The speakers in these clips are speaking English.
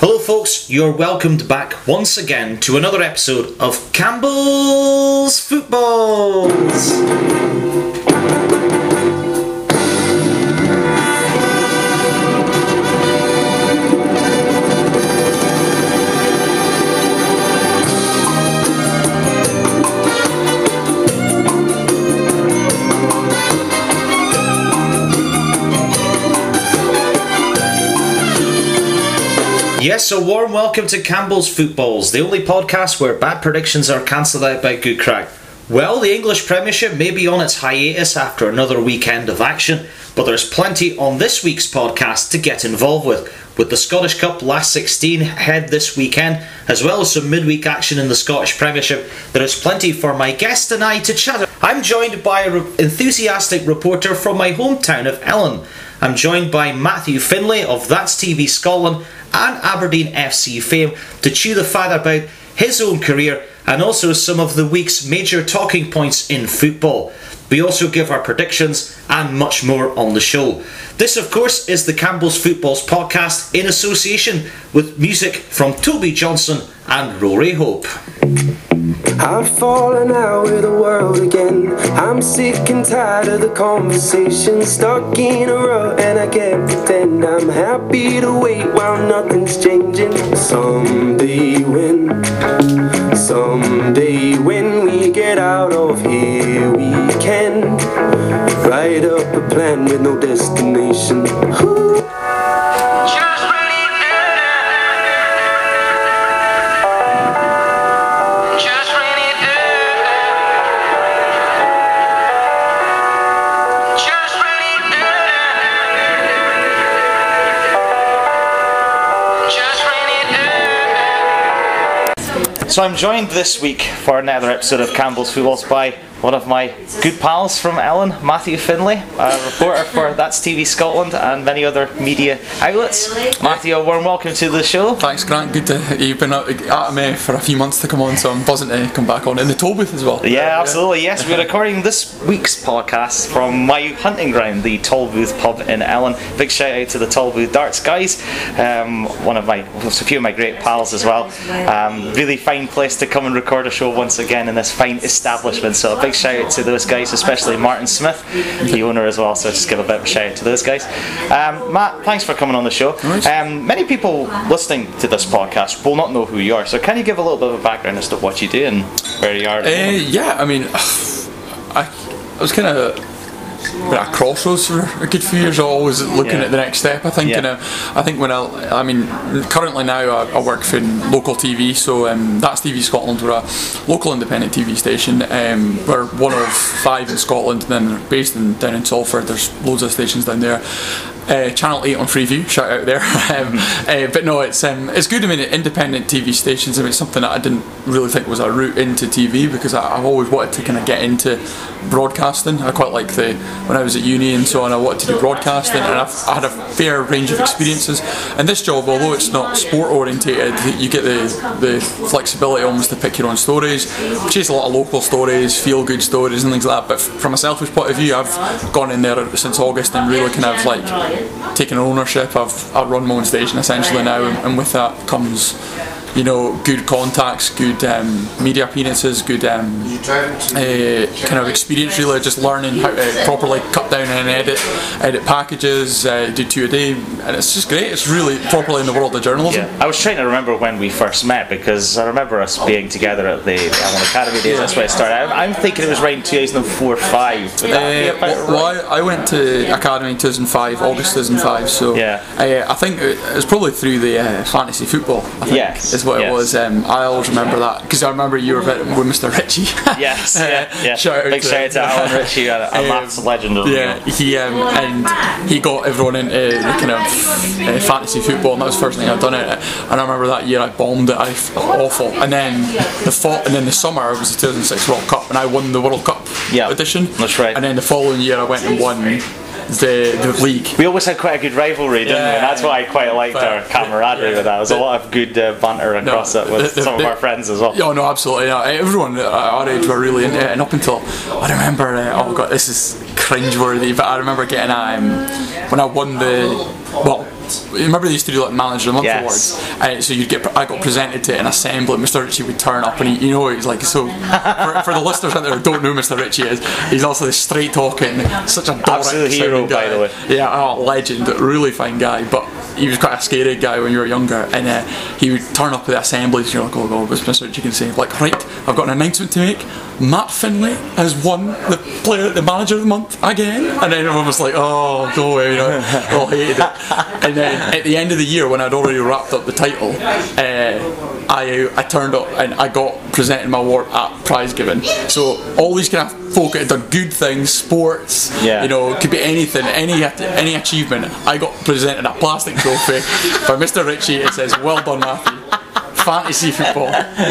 Hello, folks. You're welcomed back once again to another episode of Campbell's Footballs. Yes, a warm welcome to Campbell's Footballs, the only podcast where bad predictions are cancelled out by good crack. Well, the English Premiership may be on its hiatus after another weekend of action, but there's plenty on this week's podcast to get involved with. With the Scottish Cup last 16 ahead this weekend, as well as some midweek action in the Scottish Premiership, there is plenty for my guest and I to chat. I'm joined by an enthusiastic reporter from my hometown of Ellon. I'm joined by Matthew Finlay of That's TV Scotland and Aberdeen FC fame to chew the fat about his own career and also some of the week's major talking points in football. We also give our predictions and much more on the show. This, of course, is the Campbell's Footballs podcast in association with music from Toby Johnson and Rory Hope. I've fallen out with the world again. I'm sick and tired of the conversation. Stuck in a rut and I can't pretend I'm happy to wait while nothing's changing. Someday when, someday when we get out of here, we can write up a plan with no destination. Ooh. So I'm joined this week for another episode of Campbell's Footballs by one of my good pals from Ellon, Matthew Finlay, a reporter for That's TV Scotland and many other media outlets. Matthew, a warm welcome to the show. Thanks, Grant. Good to you've been at, me for a few months to come on, so I'm buzzing to come back on in the toll booth as well. Yeah, absolutely. Yes, we're recording this week's podcast from my hunting ground, the Toll Booth pub in Ellon. Big shout out to the Toll Booth Darts guys, um, one of my, a few of my great pals as well. Um, really fine place to come and record a show once again in this fine establishment. So big shout out to those guys, especially Martin Smith, the owner as well. So just give a bit of a shout out to those guys. Um, Matt, thanks for coming on the show. Um, many people listening to this podcast will not know who you are. So can you give a little bit of a background as to what you do and where you are? Uh, yeah, I mean, I, I was kind of at a crossroads for a good few years, always looking Yeah. at the next step. I think, Yeah. and uh, I think when I, I mean, currently now I, I work for local TV, so um, that's TV Scotland. We're a local independent TV station. Um, we're one of five in Scotland, and then based in down in Salford. There's loads of stations down there. Uh, Channel 8 on Freeview, shout out there. um, uh, but no, it's um, it's good. I mean, independent TV stations. I mean, it's something that I didn't really think was a route into TV because I, I've always wanted to kind of get into broadcasting. I quite like the when I was at uni and so on. I wanted to do broadcasting, and I've, I had a fair range of experiences. And this job, although it's not sport orientated, you get the the flexibility almost to pick your own stories. Chase a lot of local stories, feel good stories, and things like that. But from a selfish point of view, I've gone in there since August and really kind of like taken ownership. I've I run my own station essentially now, and, and with that comes. You know, good contacts, good um, media appearances, good um, uh, kind of experience really, just learning how to properly cut down and edit edit packages, uh, do two a day, and it's just great. It's really properly in the world of journalism. Yeah, I was trying to remember when we first met because I remember us being together at the Ellon Academy days. That's where it started. I'm, I'm thinking it was right in 2004 5. Would Uh, well? I, I went to Academy in 2005, August 2005. So Yeah. uh, I think it was probably through the uh, fantasy football. I think, Yes, what yes. it was. Um, I always remember that because I remember you were with with Mr. Ritchie. Yes, yeah, yeah. shout out Big to- shout out to Alan Ritchie, a, a Um, maths legend. Yeah, he um, and he got everyone into the kind of uh, fantasy football, and that was the first thing I'd done it. And I remember that year I bombed it, I f- awful. And then the fall, and then the summer was the 2006 World Cup, and I won the World Cup Yeah, edition. that's right. And then the following year I went and won the the league. We always had quite a good rivalry, didn't we? And that's why I quite liked our camaraderie yeah. with that. There was a lot of good uh, banter across it with the- some of our friends as well. Yeah, no, absolutely. Yeah. Everyone at our age were really into it, and up until I remember, uh, oh god, this is cringeworthy, but I remember getting um, when I won the well remember they used to do like manager of the month Yes. awards. Uh, so you'd get I got presented to an assembly. Mr. Ritchie would turn up and he, you know he's like so. For, for the listeners out there who don't know Mr. Ritchie is, he's also this straight talking, such a Absolute hero, sounding by the way. Yeah, oh, legend, really fine guy, but. He was quite a scary guy when you were younger, and uh, he would turn up at the assemblies. And you're like, "Oh God, what's Mr. Ritchie can say?" Like, right, I've got an announcement to make. Matt Finlay has won the player, the manager of the month again, and everyone was like, "Oh, go away!" You know, all hated it. And then at the end of the year, when I'd already wrapped up the title, uh, I I turned up and I got presented my award at prize giving. So all these kind of folk that had done good things, sports, Yeah. you know, it could be anything, any any achievement. I got presented a plastic trophy by Mr. Ritchie. It says, "Well done, Matthew." Fantasy football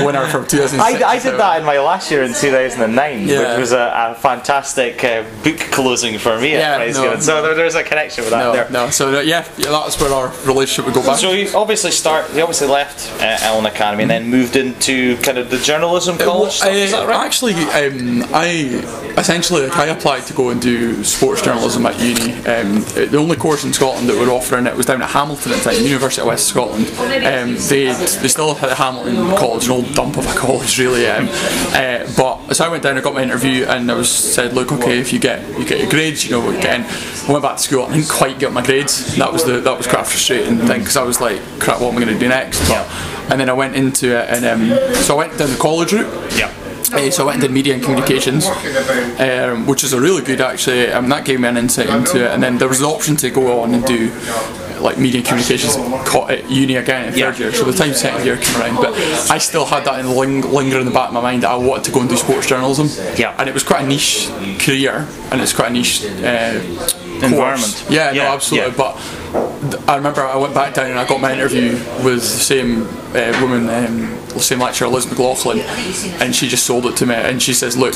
winner from 2006. I, I did that in my last year in 2009, Yeah. which was a, a fantastic uh, book closing for me Yeah, no. So there, there's a connection with that No, there. no. So uh, yeah, yeah, that's where our relationship would go back. So you obviously start. You obviously left uh, Ellon Academy and then moved into kind of the journalism college. stuff, is Uh, that right? Actually, um, I essentially like, I applied to go and do sports journalism at uni. Um, the only course in Scotland that were offering it was down at Hamilton at the time, University of West Scotland. Um, they they still had Hamilton College, an old dump of a college, really. Um, uh, but so I went down, I got my interview, and I was said, look, okay, if you get you get your grades, you know what you're getting. I went back to school, and I didn't quite get my grades. That was the that was quite a frustrating thing because I was like, crap, what am I going to do next? But, and then I went into it, and um, so I went down the college route. Yeah. Uh, so I went into media and communications, um, which is a really good actually. Um, that gave me an insight into it, and then there was the option to go on and do like media and communications at uni again in third Yeah. year. So the time second year came around, but I still had that in ling- linger in the back of my mind that I wanted to go and do sports journalism. Yeah. and it was quite a niche career, and it's quite a niche. Uh, Environment. Yeah, Yeah, no, absolutely. yeah. But th- I remember I went back down and I got my interview with the same uh, woman, um, same lecturer, Liz McLaughlin, and she just sold it to me. And she says, "Look,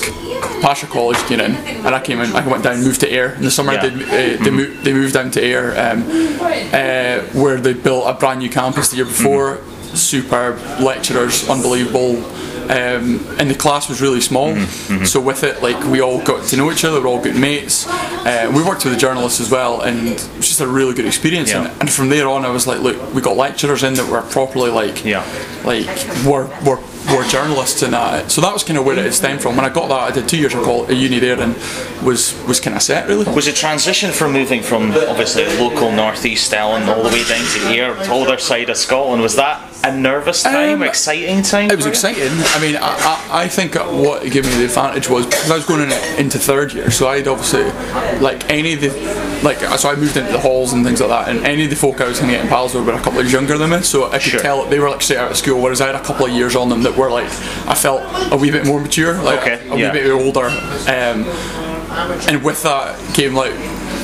your college, get in." And I came in. I went down, moved to Ayr in the summer. Yeah. They, uh, they, moved, they moved down to Ayr, um, uh, where they built a brand new campus the year before. Superb lecturers, unbelievable. Um, and the class was really small, so with it, like we all got to know each other. We're all good mates. Uh, we worked with the journalists as well, and it was just a really good experience. Yeah. And, and from there on, I was like, look, we got lecturers in that were properly like, Yeah. like were were were journalists and that. So that was kind of where it stemmed from. When I got that, I did two years at uni there, and was was kind of set really. Was it transition from moving from obviously local northeast Ellon all the way down to here, the other side of Scotland? Was that a nervous time, Um, exciting time? It was exciting. I mean, I, I, I think what gave me the advantage was because I was going in, into third year, so I'd obviously like any of the like so I moved into the halls and things like that, and any of the folk I was hanging out in pals were a couple of years younger than me, so I could Sure. tell they were like straight out of school, whereas I had a couple of years on them that were like I felt a wee bit more mature, like Okay, a, yeah. wee bit older, um, and with that came like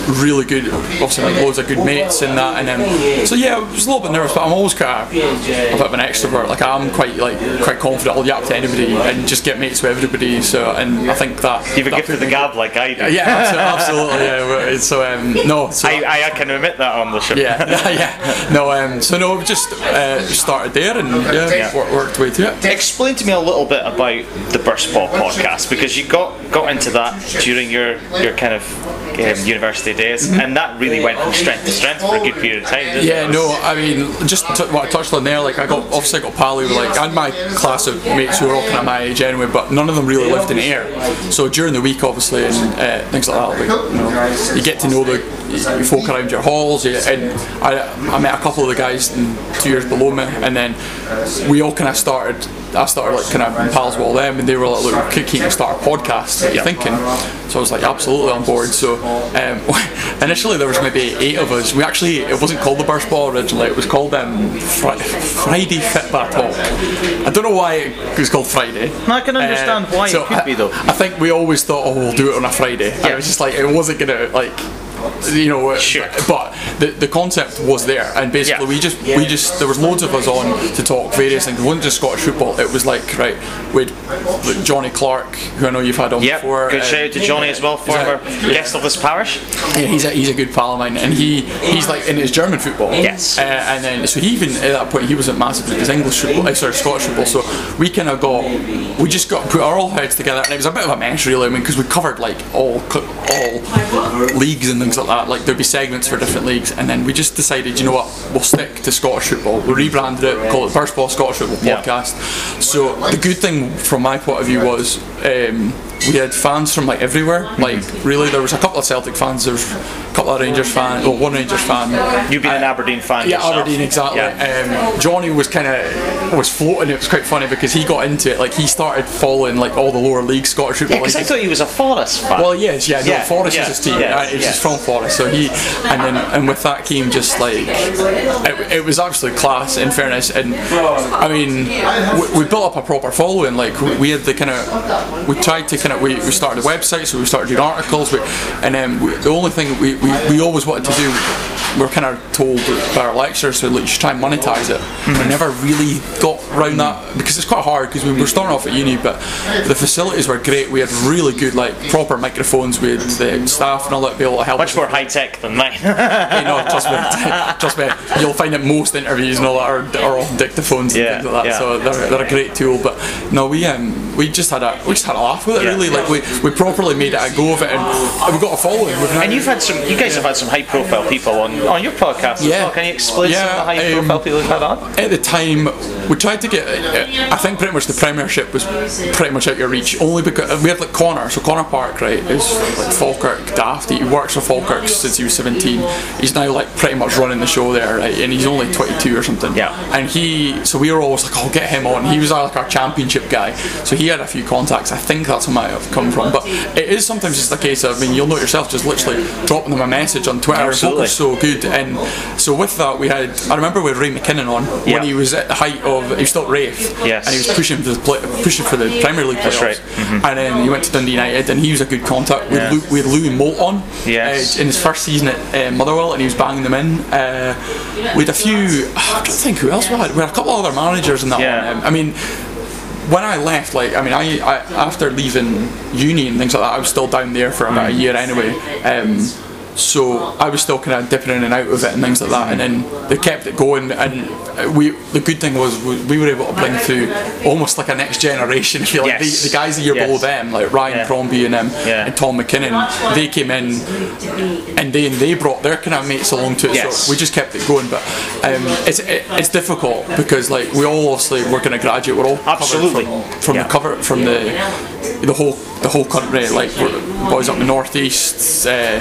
really good obviously like loads of good mates and that and then so yeah I was a little bit nervous but I'm always quite a, a bit of an extrovert like I'm quite like quite confident I'll yap to anybody and just get mates with everybody so and I think that You've a gift of the gab like I do. yeah absolutely, absolutely yeah so um, no so I, I, I can admit that on the show. yeah, yeah, yeah. No, um, so no, we just uh, started there and yeah, Yeah. Worked, worked way to it. Explain to me a little bit about the Burst Ball podcast because you got got into that during your your kind of um, university days, and that really went from strength to strength for a good period of time. Didn't Yeah, no, I mean, just t- what I touched on there, like I got obviously I got pally with like had my class of mates who were all kind of my age anyway, but none of them really lived in Ayr. So during the week, obviously, and uh, things like that, like, you know, you get to know the you folk around your halls, you, and I, I met a couple of the guys two years below me, and then we all kind of started. I started like kind of pals with all them, and they were like, "Look, can can you start a podcast?" What are you thinking? So I was like, "Absolutely on board." So um, initially there was maybe eight of us. We actually it wasn't called the Burst Ball originally. It was called um, Fri- Friday Fitba Talk. I don't know why it was called Friday. I can understand why it could I, be, though. I think we always thought, "Oh, we'll do it on a Friday." And it was just like it wasn't gonna like. You know, Sure. but the, the concept was there, and basically Yeah. we just we just there was loads of us on to talk various things. It wasn't just Scottish football. It was like right with Johnny Clark, who I know you've had on Yep. before. Good uh, shout out to Johnny as well, he's a- former guest of this parish. yeah, he's a, he's a good pal of mine, and he he's like in his German football. Yes. Uh, and then so he even at that point he wasn't massive in his English football, uh, sorry Scottish football. So we kind of got we just got put our all heads together, and it was a bit of a mess really. I mean, because we covered like all all leagues in the things like that. Like there'd be segments for different leagues, and then we just decided, you know what, we'll stick to Scottish football. We rebranded it, call it First Ball Scottish Football Yeah. Podcast. So the good thing from my point of view was. Um, we had fans from like everywhere. Like really, there was a couple of Celtic fans. There was a couple of Rangers fans. Well, one Rangers fan. You've been an Aberdeen fan Yeah, yourself. Aberdeen exactly. Yeah. Um, Johnny was kind of was floating. It was quite funny because he got into it. Like he started following like all the lower league Scottish football. Because I thought he was a Forest fan. Well, yes, yeah, no, Yeah, Forest yeah, is his team. yeah, uh, it's yeah. just from Forest. So he, and then and with that came just like it, it was absolutely class. In fairness, and I mean, we, we built up a proper following. Like we, we had the kind of we tried to kind of we, we started a website, so we started doing articles. We, and then we, the only thing we, we, we always wanted to do. We were kind of told by our lecturers so like, you should try and monetize it. Mm-hmm. We never really got around that mm-hmm. because it's quite hard because we were starting off at uni, but the facilities were great. We had really good like proper microphones. We had the staff and all that to be able to help. Much more high tech than mine. you know, trust me, trust me. You'll find that most interviews and all that are, are on dictaphones and Yeah, things like that. yeah. So they're, they're a great tool. But no, we um we just had a we just had a laugh with it. Yeah. Really, like we, we properly made it a go of it, and we got a following. And you've had some. You guys have had some high profile people on on your podcast. as Yeah. well. Can you explain some of the high um, profile people you've had on? at the time we tried to get uh, I think pretty much the premiership was pretty much out your reach only because we had like Connor so Connor Park right is like Falkirk daft he works for Falkirk since he was 17 he's now like pretty much running the show there right and he's only 22 or something Yeah. and he so we were always like I'll get him on he was our, like our championship guy so he had a few contacts I think that's where might have come from but it is sometimes just a case of I mean you'll know yourself just literally dropping them a message on Twitter Absolutely. and so good and so with that we had I remember we had Ray McKinnon on Yeah. when he was at the height of he was still Raith Yes. and he was pushing for the play, pushing for the Premier League playoffs That's right. and then he went to Dundee United and he was a good contact we, Yeah. had, Lou, we had Louis Moult on Yes. uh, in his first season at uh, Motherwell and he was banging them in uh, we had a few I don't think who else we had we had a couple other managers in that Yeah. one um, I mean when I left, like I mean, I, I after leaving uni and things like that, I was still down there for about a year anyway. Um, so I was still kind of dipping in and out of it and things like that, and then they kept it going. And we, the good thing was we, we were able to bring through almost like a next generation. If you like, Yes. the, the guys a year Yes. below them, like Ryan Yeah. Crombie and um, Yeah. and Tom McKinnon, they came in and they and they brought their kind of mates along to it. Yes. So we just kept it going. But um, it's it, it's difficult because like we all obviously we're going to graduate. We're all Absolutely. from, from Yeah. the cover from the the whole the whole country. Like boys up in the northeast, uh,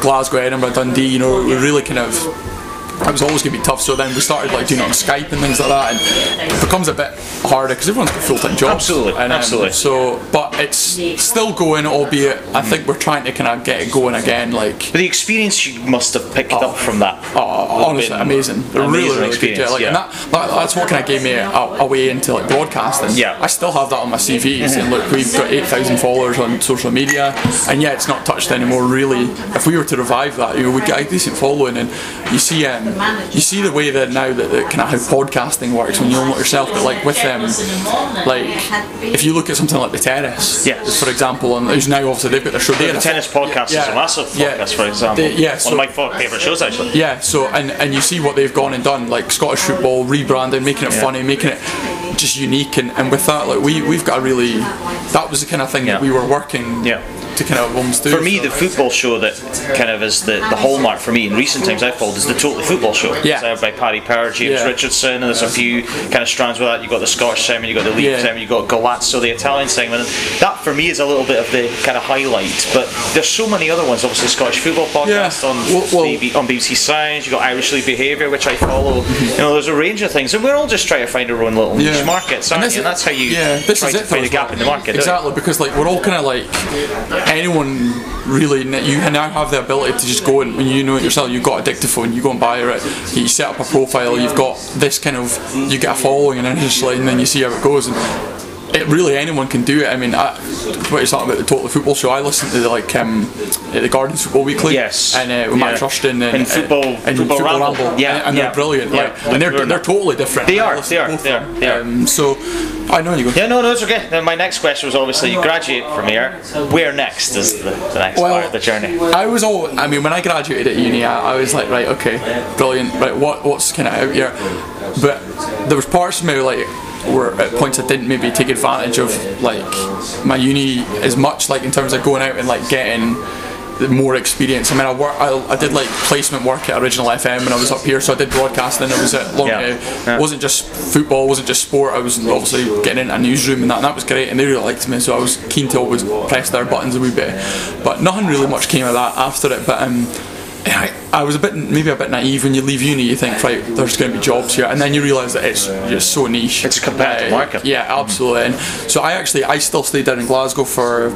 Glasgow, Edinburgh, Dundee. You know, we really kind of. It was always going to be tough, so then we started like doing it on Skype and things like that, and it becomes a bit harder because everyone's got full time jobs. Absolutely, and, um, absolutely. So, but it's still going, albeit I think we're trying to kind of get it going again. Like But the experience you must have picked up from that. Oh, honestly, been amazing. Amazing really, really good. experience, Yeah, like, yeah. And that, that, that's what kind of gave me a, a way into like broadcasting. Yeah. I still have that on my CV. Saying, look, we've got 8,000 followers on social media, and yeah, it's not touched anymore. Really, if we were to revive that, you know, we'd get a decent following. And you see, um, you see the way that now that, that kind of how podcasting works when you own it yourself. But like with them, like if you look at something like the Terrace, Yes. for example, and who's now obviously they've got their show. They The tennis podcast is a massive Yeah. podcast, for example. They- yeah, One so- of my fo- favourite shows, actually. yeah, so and and you see what they've gone and done, like Scottish football, rebranding, making it Yeah. funny, making it just unique, and, and with that, like we we've got a really that was the kind of thing Yeah. that we were working Yeah. To kind of do. For me, the football show that kind of is the, the hallmark for me in recent times I've followed is the Totally Football Show. Yeah. It's by Paddy Power, James Yeah. Richardson, and there's a few kind of strands with that. You've got the Scottish segment, you've got the League Yeah. segment, you've got Golazzo, the Italian segment. And that for me is a little bit of the kind of highlight. But there's so many other ones. Obviously, Scottish Football Podcast Yeah. on, Well- well- BB, on BBC Science, you've got Irish League Behaviour, which I follow. You know, there's a range of things. And we're all just trying to find our own little niche markets, you? And that's how you yeah, this try is to it find a gap as in the market. Exactly, because like we're all kind of like anyone really. You now have the ability to just go and you know it yourself, you've got a dictaphone, you go and buy it, you set up a profile, you've got this kind of, you get a following and initially, and then you see how it goes. And, it really anyone can do it. I mean, I, what you're talking about the Total Football Show. I listen to the, like um, the Guardian's Football Weekly, Yes. and uh, with Yeah. Max Rushden and, And Football- and Football Ramble. Yeah, and, and yeah. they're brilliant. Yeah. Like, and they're They're- they're totally different. They are. they are, they are, they are. Um, so I know you go. Yeah, no, no, it's okay. Then my next question was obviously you graduate from here. Where next is the, the next Well, part of the journey? I was all. I mean, when I graduated at uni, I, I was like, right, okay, brilliant. Right, what what's kind of out here? But there was parts of me like where at points I didn't maybe take advantage of like my uni as much, like in terms of going out and like getting the more experience. I mean, I, work, I, I did like placement work at Original FM when I was up here, so I did broadcasting. It was at long. Yeah. Yeah. It wasn't just football, wasn't just sport. I was obviously getting into a newsroom and that, and that was great. And they really liked me, so I was keen to always press their buttons a wee bit. But nothing really much came of that after it. But um, I, I was a bit maybe a bit naive when you leave uni. You think right, there's going to be jobs here, and then you realise that it's just so niche. It's a competitive Uh, market. Yeah, absolutely. And so I actually I still stayed down in Glasgow for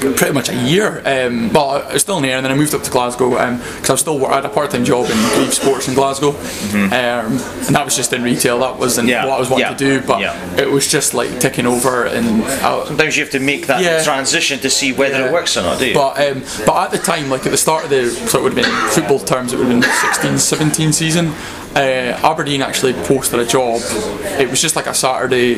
pretty much a year. Um, well, I was still in and then I moved up to Glasgow because I was still I had a part-time job in Greaves Sports in Glasgow, um, and that was just in retail. That wasn't Mm-hmm. Yeah, what I was wanting yeah, to do, but yeah. it was just like ticking over and. I, Sometimes you have to make that transition to see whether it works or not, do you? But um, but at the time, like at the start of the so it would have been football terms, it would have been 16, 17 season. Uh, Aberdeen actually posted a job. It was just like a Saturday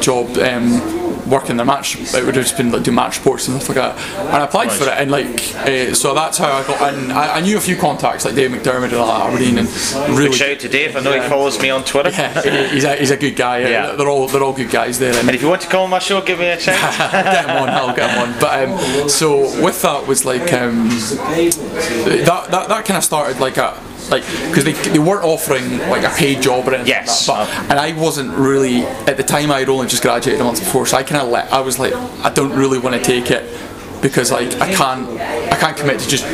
job. Um, working their match it would have just been like do match reports and stuff like that and I applied for it and like uh, so that's how I got and I, I knew a few contacts like Dave McDermott and all that at Aberdeen and really Big shout out to Dave. I know he follows me on Twitter. yeah, he's a, he's a good guy yeah. Yeah. they're all they're all good guys there and And if you want to come on my show, give me a shout. get him on, I'll get him on. But um, so with that was like um, that that, that kind of started like a like because they, they weren't offering like a paid job or anything Yes. like that. But, and I wasn't really at the time I had only just graduated a month before, so I kind of let I was like I don't really want to take it because like I can't I can't commit to just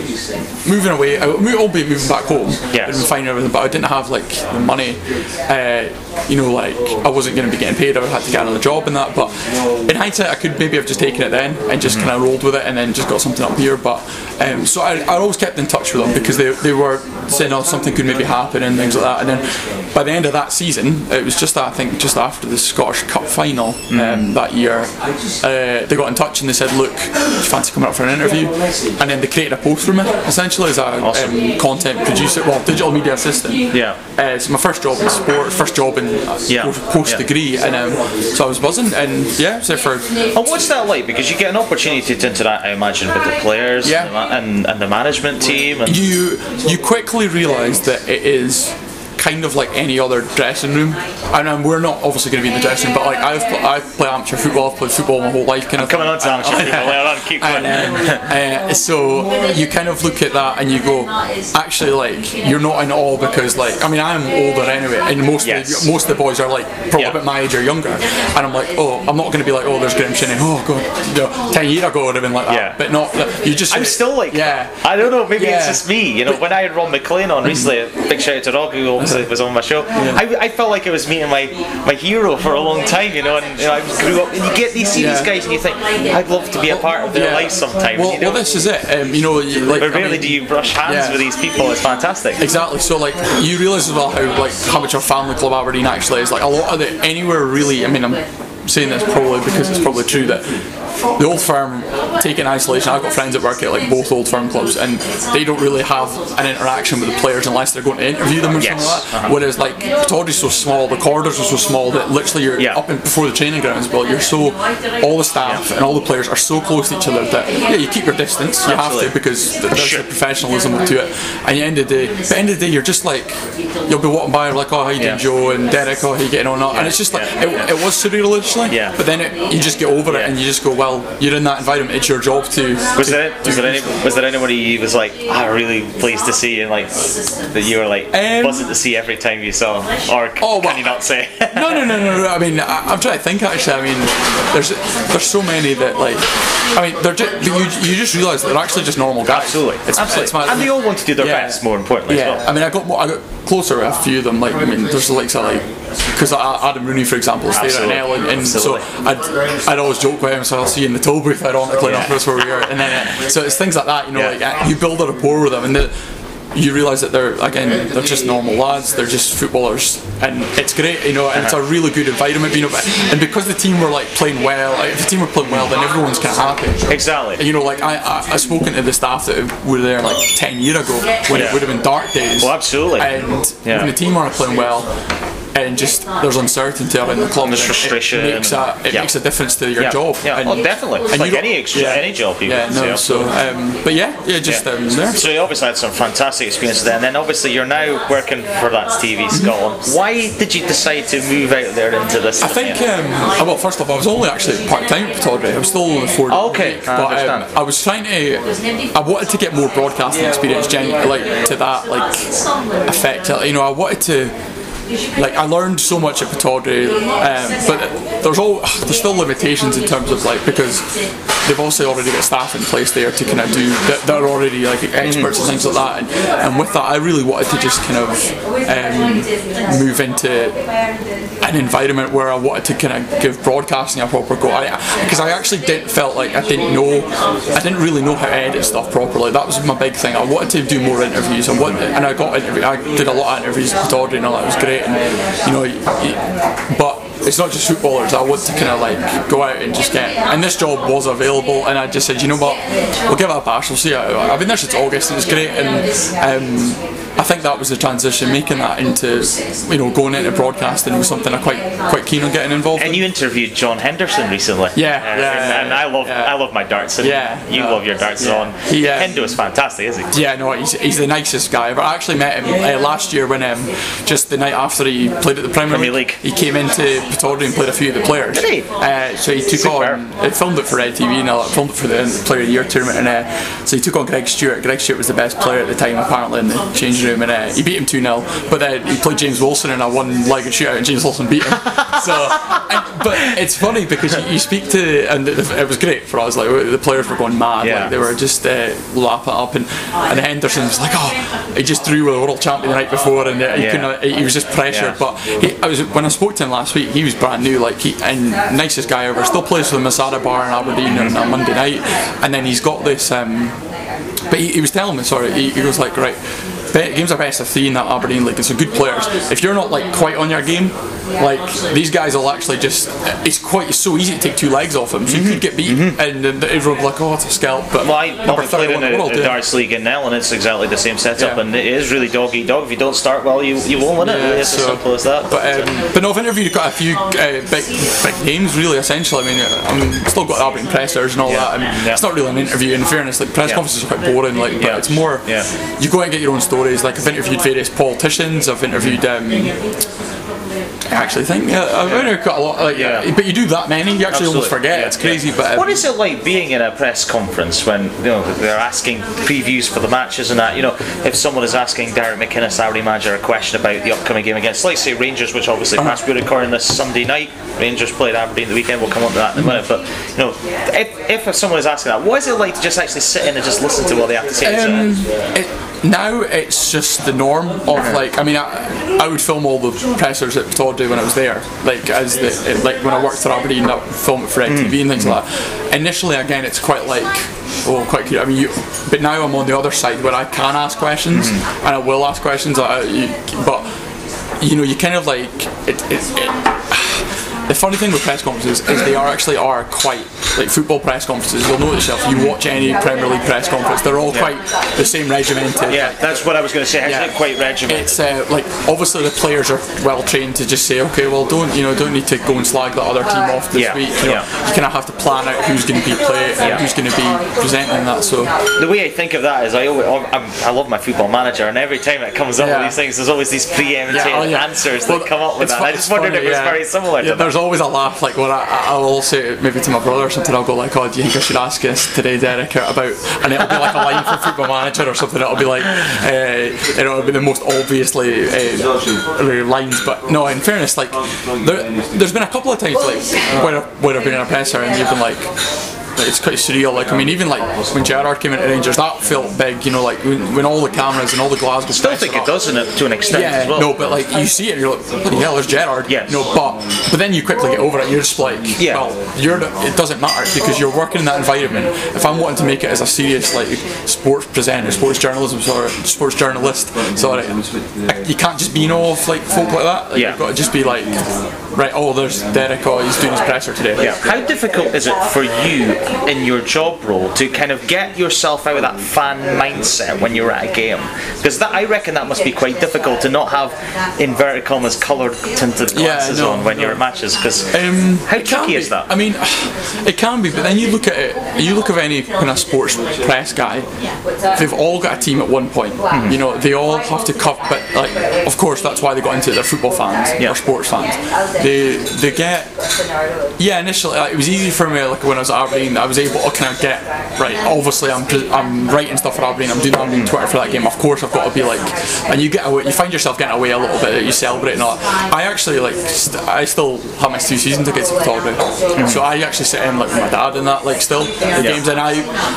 moving away. I will be moving back home. Yes. and finding everything, but I didn't have like the money. Uh, you know, like I wasn't going to be getting paid. I would have to get another job and that. But in hindsight, I could maybe have just taken it then and just kind of rolled with it and then just got something up here. But um, so I, I always kept in touch with them because they, they were saying oh something could maybe happen and things like that. And then by the end of that season, it was just I think just after the Scottish Cup final um, that year, uh, they got in touch and they said, look, fancy coming up for an interview? And then they created a post for me essentially as a Awesome. um, content producer, well digital media assistant. Yeah. Uh, it's my first job in sport, first job in uh, Yeah. post Yeah. degree, and um, so I was buzzing, and yeah, was for And what's that like? Because you get an opportunity to interact, I imagine, with the players Yeah. and, the and, and the management team. And you you quickly realise that it is kind of like any other dressing room and um, we're not obviously going to be in the dressing room but like I've, pl- I've played amateur football I've played football my whole life kind of coming on to amateur football later keep going. and, um, uh, so you kind of look at that and you go actually like you're not in awe because like I mean I'm older anyway and most Yes. of the, most of the boys are like probably Yeah. a bit my age or younger and I'm like oh I'm not going to be like oh there's Graeme Shinnie oh god you know 10 years ago would have been like that Yeah. but not you just I'm still like yeah. I don't know, maybe it's just me. You know, when I had Rob McLean on recently, big shout out to Rob, who obviously was on my show, I, I felt like I was meeting my, my hero for a long time, you know, and you know, I grew up, and you get these see these guys and you think, I'd love to be a part of their Yeah. life sometime. Well, you know? well, this is it. Um, you know, you, like but I rarely mean- do you brush hands Yeah. with these people, it's fantastic. Exactly. So like you realise as well how like how much of a family club Aberdeen actually is. Like a lot of the anywhere really. I mean, I'm saying this probably because it's probably true that the old firm take in isolation. I've got friends that work at like both old firm clubs, and they don't really have an interaction with the players unless they're going to interview them or Yes. something like that. Uh-huh. Whereas like Tawdry's so small, the corridors are so small that literally you're Yeah. up in, before the training grounds. But you're so all the staff and all the players are so close to each other that yeah, you keep your distance. You have to because th- there's Sure. a professionalism to it. And you end of the day, at the end of the day, you're just like you'll be walking by like, oh, how you doing, Joe and Derek? Oh, how you getting on? And it's just like Yeah. it, it was surreal Yeah. but then it, you just get over it and you just go, well, you're in that environment. It's your job to. Was to there was there any was there anybody who was like I'm really pleased to see and like that you were like Um, buzzing to see every time you saw or c- Oh, can well, you not say? no, no, no, no, no. I mean, I, I'm trying to think. Actually, I mean, there's there's so many that like, I mean, they're just you, you just realise that they're actually just normal guys. Absolutely, it's, absolutely. It's mad. and they all want to do their Yeah. best. More importantly, Yeah, as well. I mean, I got I got closer with a few of them. Like, I mean, there's like so like because Adam Rooney, for example, at an L, and, and so I'd, I'd always joke with him. So I'll see you in the toll booth, ironically enough, that's where we are. And then uh, so it's things like that, you know, Yeah. like uh, you build a rapport with them, and the, you realise that they're again they're just normal lads. They're just footballers, and it's great, you know. And it's a really good environment, you know. but- And because the team were like playing well, like, if the team were playing well, then everyone's kind of happy. Exactly. And, you know, like I, I, I've spoken to the staff that were there like ten years ago when Yeah. it would have been dark days. Well, absolutely. And Yeah. when the team aren't playing well, and just there's uncertainty around the club. There's frustration It, makes a it Yeah. makes a difference to your Yeah. job. Yeah. And- Oh, definitely. And like any ex- any job you Yeah, no. So, um, but yeah, yeah, just Yeah. um, there. So you obviously had some fantastic experiences there, and then obviously you're now working for that TV Scotland. Why did you decide to move out there into this? I think, um, uh, well, first off, I was only actually part time at Pittodrie. I was still only four days Oh, okay. week, I but understand. um, I was trying to. I wanted to get more broadcasting experience, gen- like to that like effect. You know, I wanted to. Like I learned so much at Pittodrie, um, but there's all there's still limitations in terms of like because they've also already got staff in place there to kind of do they're already like experts and things like that, and, and with that I really wanted to just kind of um, move into an environment where I wanted to kind of give broadcasting a proper go. Because I, actually didn't felt like I didn't know, I didn't really know how to edit stuff properly. That was my big thing. I wanted to do more interviews. I wanted, and I got interview. I did a lot of interviews with Audrey and all that. It was great. And you know, but it's not just footballers. I want to kind of like go out and just get. And this job was available, and I just said, you know what, we'll give it a bash. We'll see. How, I've been there since August, and it's great. And um, I think that was the transition, making that into, you know, going into broadcasting was something I'm quite quite keen on getting involved. And in. you interviewed John Henderson recently. Yeah, Uh, yeah, and, and I love yeah. I love my darts. And Yeah, you no, love your darts yeah. on. Um, Hendo is fantastic, isn't he? Yeah, no, he's, he's the nicest guy. But I actually met him uh, last year when um, just the night after he played at the Premier, Premier League. he came into Pittodrie and played a few of the players. Did he? Uh, so he took Super. on, he filmed it for Red TV and I filmed it for the Player of the Year tournament. And uh, so he took on Greg Stewart. Greg Stewart was the best player at the time, apparently, in the changing room. And uh, he beat him 2 0. But then he played James Wilson in a one legged shootout and James Wilson beat him. so, and, but it's funny because you, you speak to, and it it was great for us, like the players were going mad. Yeah. Like, they were just uh, lapping up. And, and Henderson was like, oh, he just threw with the world champion the night before and uh, he, Yeah. couldn't, he was just pressured. Yeah. But he, I was when I spoke to him last week, he was brand new, like he and nicest guy ever. Still plays for the Masada Bar in Aberdeen on a Monday night, and then he's got this. Um, but he, he was telling me, sorry, he, he was like, right, games are best of three in that Aberdeen league, and so good players. If you're not like quite on your game, like these guys will actually just. It's quite so easy to take two legs off him, so you could get beat, and then everyone will be like, oh, it's a scalp. But Well, I number I've played 31 in in the the, world, darts league in Nell, and it's exactly the same setup, Yeah. and it is really dog eat dog. If you don't start well, you you won't win it. Yeah, it's as simple as that. But um, but no, I've interviewed quite a few uh, big big names. Really, essentially, I mean, I'm still got Aberdeen pressers and all Yeah. that. I mean, Yeah. it's not really an interview. In fairness, like press Yeah. conferences are quite boring. Like, but Yeah. it's more Yeah. you go out and get your own stories. Like I've interviewed various politicians. I've interviewed. Um, I actually think yeah, I've interviewed quite a lot. Like, Yeah. but you do that many, you actually almost forget. Yeah, It's crazy. yeah. But um, what is it like being in a press conference when you know they're asking previews for the matches and that? You know, if someone is asking Derek McInnes, Aberdeen manager, a question about the upcoming game against, let's say Rangers, which obviously Uh-huh. past we're recording this Sunday night. Rangers played Aberdeen the weekend. We'll come on to that in a minute. But you know, if, if someone is asking that, what is it like to just actually sit in and just listen to what they have to say? Um, it, now it's just the norm of like I mean I, I would film all the pressers that at Pittodrie when I was there like as the, like when I worked for Aberdeen I would film it for hmm. TV and things like that. Initially again it's quite like oh quite cute. I mean you but now I'm on the other side where I can ask questions hmm. and I will ask questions you, but you know you kind of like it, it, it the funny thing with press conferences is they are actually are quite like football press conferences. You'll know it yourself. You watch any Premier League press conference, they're all quite the same regimented. yeah, that's what I was going to say. Is it quite regimented? It's uh, like obviously the players are well trained to just say, okay, well, don't you know, don't need to go and slag the other team off this Yeah, week. You, know, yeah. you kind of have to plan out who's going to be playing and Yeah. who's going to be presenting that. So the way I think of that is I always, I'm, I love my football manager, and every time it comes up Yeah. with these things, there's always these preemptive oh, yeah. answers Well, that come up with that. I just wondered funny, if it's yeah. very similar Yeah, to that. Always a laugh. Like when I, will say maybe to my brother or something, I'll go like, "Oh, do you think I should ask us today, Derek, about?" And it'll be like a line from Football Manager or something. It'll be like, uh, it'll be the most obviously uh, lines. But no, in fairness, like there, there's been a couple of times like when I've, I've been in a presser and you've been like. It's quite surreal. Like I mean, even like when Gerrard came into Rangers, that felt big. You know, like when, when all the cameras and all the Glasgow. Stuff. I still think it up. does in it to an extent Yeah, as well. no, but like you see it, and you're like, hell, there's Gerrard. Yes. No, but but then you quickly get over it. You're just like, Yeah. well, you're. It doesn't matter because you're working in that environment. If I'm wanting to make it as a serious like sports presenter, sports journalism, sorry, sports journalist, sorry, you can't just be in awe of like folk like that. Like, Yeah. You've got to just be like, right, oh, there's Derek. Oh, he's doing his presser today. Yeah. How difficult is it for you in your job role to kind of get yourself out of that fan mindset when you're at a game? Because that I reckon that must be quite difficult to not have inverted commas coloured tinted glasses no, on when no. you're at matches. Because Um, how tricky be. is that? I mean, it can be, but then you look at it. You look at any kind of sports press guy. They've all got a team at one point. Hmm. You know, they all have to cover. But like, of course, that's why they got into it. They're football fans Yeah. or sports fans. They they get. Yeah, initially like, it was easy for me. Like when I was at Aberdeen, I was able to kind of get right. Obviously, I'm I'm writing stuff for Aberdeen. I'm doing Aberdeen Twitter for that game. Of course, I've got to be like, and you get away. You find yourself getting away a little bit. You celebrate and all. I actually like. St- I still have my two season tickets to Pittodrie, mm. so I actually sit in like with my dad and that like still the games. And I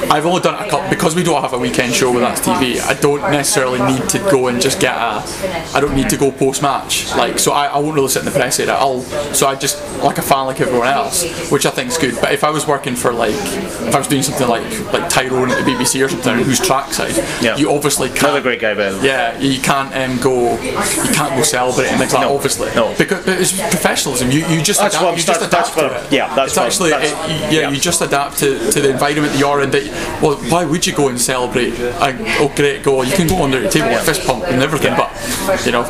I've only done it a couple because we don't have a weekend show with That's TV. I don't necessarily need to go and just get a. I don't need to go post match. Like so, I, I won't really sit in the press area. I'll so I just like a fan like everyone else, which I think is good. But if I was working for like if I was doing something like like Tyrone at the BBC or something, who's trackside, Yeah. you obviously can't. Another great guy, way. Yeah, you can't um, go. You can't go celebrate and things like that. No, Obviously, no. because it's professionalism. You you just That's adapt. what I'm you just adapt what- to it. yeah, that's it's what- actually that's- it, yeah, yeah. You just adapt to, to the environment that you're in. That well, why would you go and celebrate? A, oh, great goal! You can go under the table and fist pump and everything, but you know,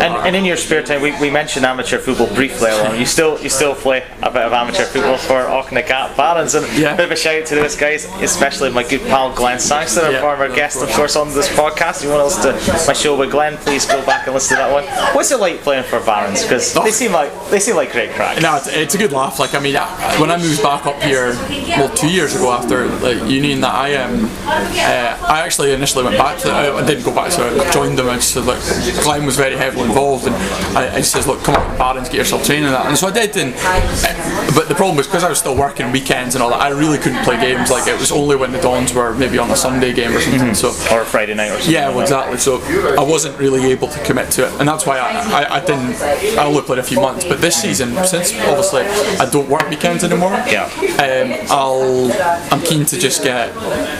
And, and in your spare time, we, we mentioned amateur football briefly earlier. You still you still play a bit of amateur football for Auchnagatt Barons, and Yeah. a bit of a shout out to those guys, especially my good pal Glenn our Yeah. former guest, of course, on this podcast. If you want to listen to my show with Glenn, please go back and listen to that one. What's it like playing for Barons? Because they seem like they seem like great crack. No, it's, it's a good laugh. Like I mean, I- when I moved back up here, well, two years ago after like union that I um, uh, I actually initially went back to. I, I didn't go back, so I joined them. I just said like, Glenn was very heavily involved, and I, I says, look, come on, Barons, get yourself training and that. And so I did. And uh, but the problem was because I was still working weekends and all that, I really couldn't play games. Like it was only when the dawns were maybe on a Sunday game or something. So Or a Friday night or something. yeah, well, exactly. So I wasn't really able to commit to it, and that's why I, I, I didn't. I only played a few months, but this season, since obviously I don't work weekends anymore, Yeah. um, I'll I'm keen to just get.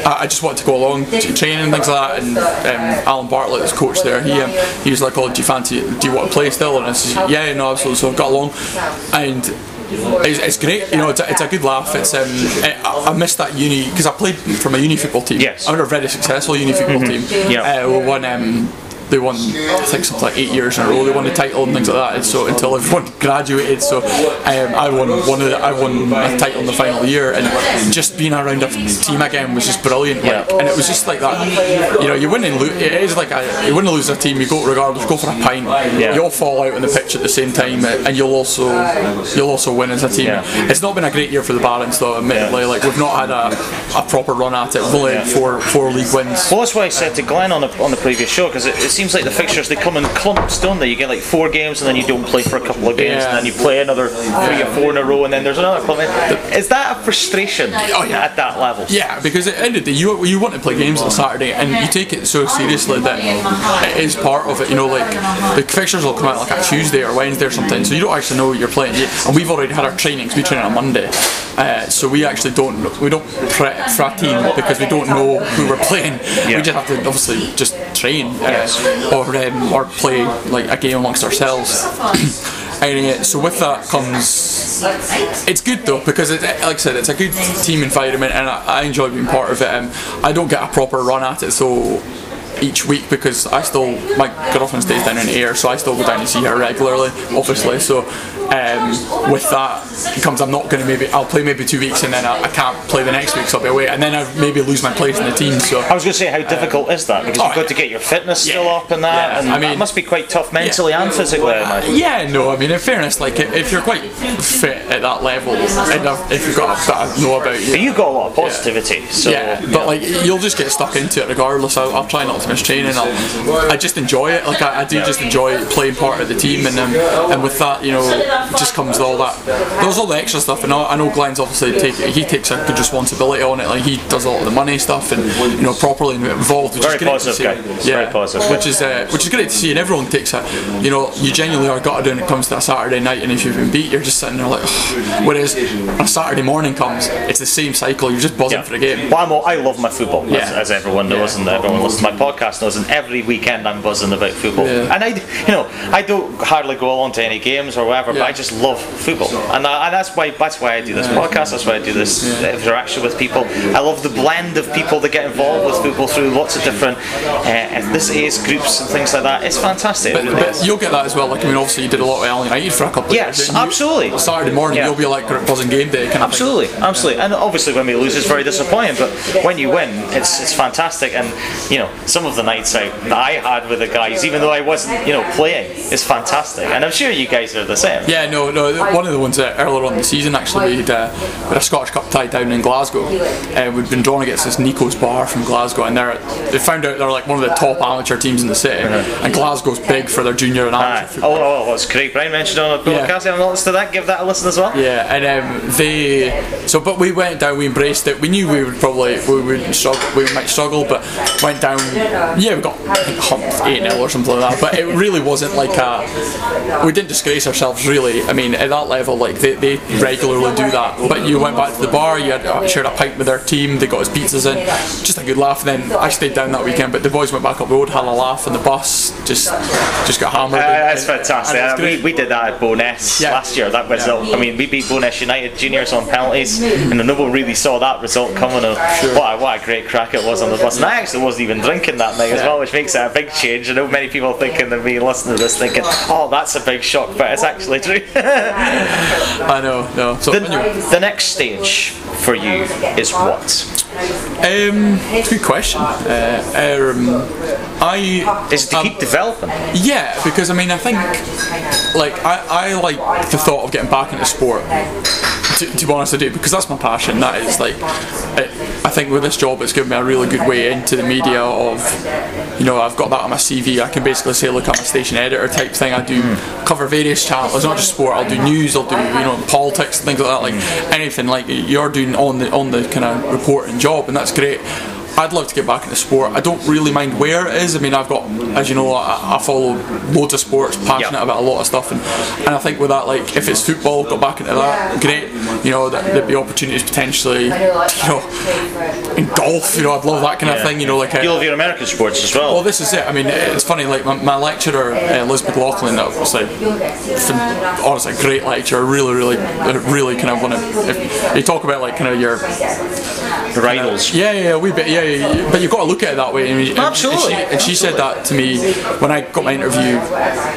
I, I just want to go along to training and things like that. And um, Alan Bartlett, his coach there, he um, he was like, "Oh, do you fancy? Do you want to play still?" And I said, "Yeah, no, absolutely." So I got along, and it's, it's great. You know, it's a, it's a good laugh. It's um, I, I missed that uni because I played for my uni football team. Yes. I had a very successful uni football team. Yeah. Uh, we won. Um, they won, I think, something like eight years in a row. They won the title and things like that. And so until everyone graduated, so um, I won one of the, I won a title in the final year, and just being around a team again was just brilliant. Like, and it was just like that. You know, you win and lose. It is like a, you win and lose a team. You go regardless. Go for a pint. Yeah. You all fall out on the pitch at the same time, uh, and you'll also you'll also win as a team. Yeah. It's not been a great year for the Barons, though. Admittedly, like we've not had a, a proper run at it. We've only had four four league wins. Well, that's what I said to Glenn on the on the previous show because it, it seems like the fixtures they come in clumps, don't they? You get like four games and then you don't play for a couple of games Yeah. and then you play another three or four in a row and then there's another clump. Is that a frustration Oh, yeah. at that level? Yeah, because at the end of the day, you, you want to play games on Saturday and you take it so seriously that it is part of it. You know, like the fixtures will come out like a Tuesday or Wednesday or something, so you don't actually know what you're playing. And we've already had our trainings. We train on Monday, uh, so we actually don't we don't prep for a team because we don't know who we're playing. Yeah. We just have to obviously just train uh, or um, or play like a game amongst ourselves. And, uh, so with that comes it's good though because it, like I said it's a good team environment and I, I enjoy being part of it and I don't get a proper run at it so each week because I still my girlfriend stays down in Ayr so I still go down and see her regularly obviously so um, with that comes I'm not going to maybe I'll play maybe two weeks and then I, I can't play the next week so I'll be away and then I maybe lose my place in the team so I was going to say, how difficult is that? Because oh, you've got to get your fitness still up and that, Yeah, and I mean- that must be quite tough mentally and physically. I imagine. Yeah, no, I mean, in fairness, like if if you're quite fit at that level, and if you've got that I know about But you. you've got a lot of positivity, so Yeah, but like you'll just get stuck into it regardless. I'll, I'll try not to miss training. I'll, I just enjoy it. Like I, I do just enjoy playing part of the team, and um, and with that, you know, just comes with all that. There's all the extra stuff, and I, know Glenn's obviously take he takes a good responsibility on it. Like he does all the money stuff, and you know, properly involved. Which Very is great positive to see. Yeah, positive. Which is uh, which is great to see, and everyone takes it. You know, you genuinely are gutted when it comes to a Saturday night, and if you've been beat, you're just sitting there like. Whereas when a Saturday morning comes, it's the same cycle. You're just buzzing Yeah. for the game. Well, I'm all, I love my football, as, Yeah. as everyone knows, and everyone listens to my podcast knows, and every weekend I'm buzzing about football. Yeah. And I, you know, I don't hardly go along to any games or whatever, but Yeah. I just love football, and, I, and that's why that's why I do this podcast. That's why I do this interaction with people. I love the blend of people that get involved with football through lots of different uh, ethnicity groups and things like that. It's fantastic. But, but you'll get that as well. Like I mean, obviously you did a lot with Al United for a couple of Yes, years. you- absolutely. Saturday morning Yeah. you'll be like buzzing game day. Kind of. Absolutely, absolutely, and obviously when we lose, it's very disappointing. But when you win, it's it's fantastic. And you know, some of the nights out that I had with the guys, even though I wasn't, you know, playing, is fantastic. And I'm sure you guys are the same. Yeah, no, no. One of the ones that earlier on in the season actually, we had, uh, we had a Scottish Cup tie down in Glasgow. Uh, we'd been drawn against this Nico's Bar from Glasgow, and they're they found out they're like one of the top amateur teams in the city. And Glasgow's big for their junior and Aye. amateur football. Oh, oh, was Craig Brown mentioned on the Yeah. podcast? I haven't listened to that. Give that a listen as well. Yeah, and um, they so but we went down, we embraced it. We knew we would probably we would struggle, we might struggle, but went down. Yeah, we got humped eight 0 or something like that. But it really wasn't like a. We didn't disgrace ourselves really. I mean, at that level, like they, they regularly do that. But you went back to the bar, you had uh, shared a pint with their team, they got us pizzas in, just a good laugh. And then I stayed down that weekend, but the boys went back up the road, had a laugh on the bus, just just got hammered. Uh, that's And- fantastic. and Uh, we, we did that at Bo'ness Yeah. last year. That result. I mean, we beat Bo'ness United juniors on penalties, and no one really saw that result coming. Of what, a, what a great crack it was on the bus. And I actually wasn't even drinking that night as Yeah. well, which makes it a big change. I know many people thinking of me listening to this thinking, "Oh, that's a big shock," but it's actually true. I know, no. So the, anyway. the next stage for you is what? Um, good question. Uh, um, I Is it to um, keep developing? yeah, because I mean, I think like I, I like the thought of getting back into sport. To, to be honest, I do because that's my passion. That is like, it, I think with this job, it's given me a really good way into the media. Of, you know, I've got that on my CV. I can basically say, look, I'm a station editor type thing. I do cover various channels, It's not just sport. I'll do news. I'll do you know politics, things like that. Like anything like you're doing on the on the kind of reporting job, and that's great. I'd love to get back into sport. I don't really mind where it is. I mean, I've got, as you know, I, I follow loads of sports, passionate Yeah. about a lot of stuff, and, and I think with that, like, if it's football, got back into that, great. You know, that there'd be opportunities potentially, you know, in golf. You know, I'd love that kind of thing. You know, like. You A, love your American sports as well. well, this is it. I mean, it's funny. Like my, my lecturer, uh, Liz McLaughlin, that was like, fin- honestly, great lecturer. Really, really, really kind of want to. You talk about like kind of your rivals. yeah, yeah, yeah, a wee bit, yeah, yeah, yeah. But you've got to look at it that way. I mean, and- Absolutely. And she, and she said that to me when I got my interview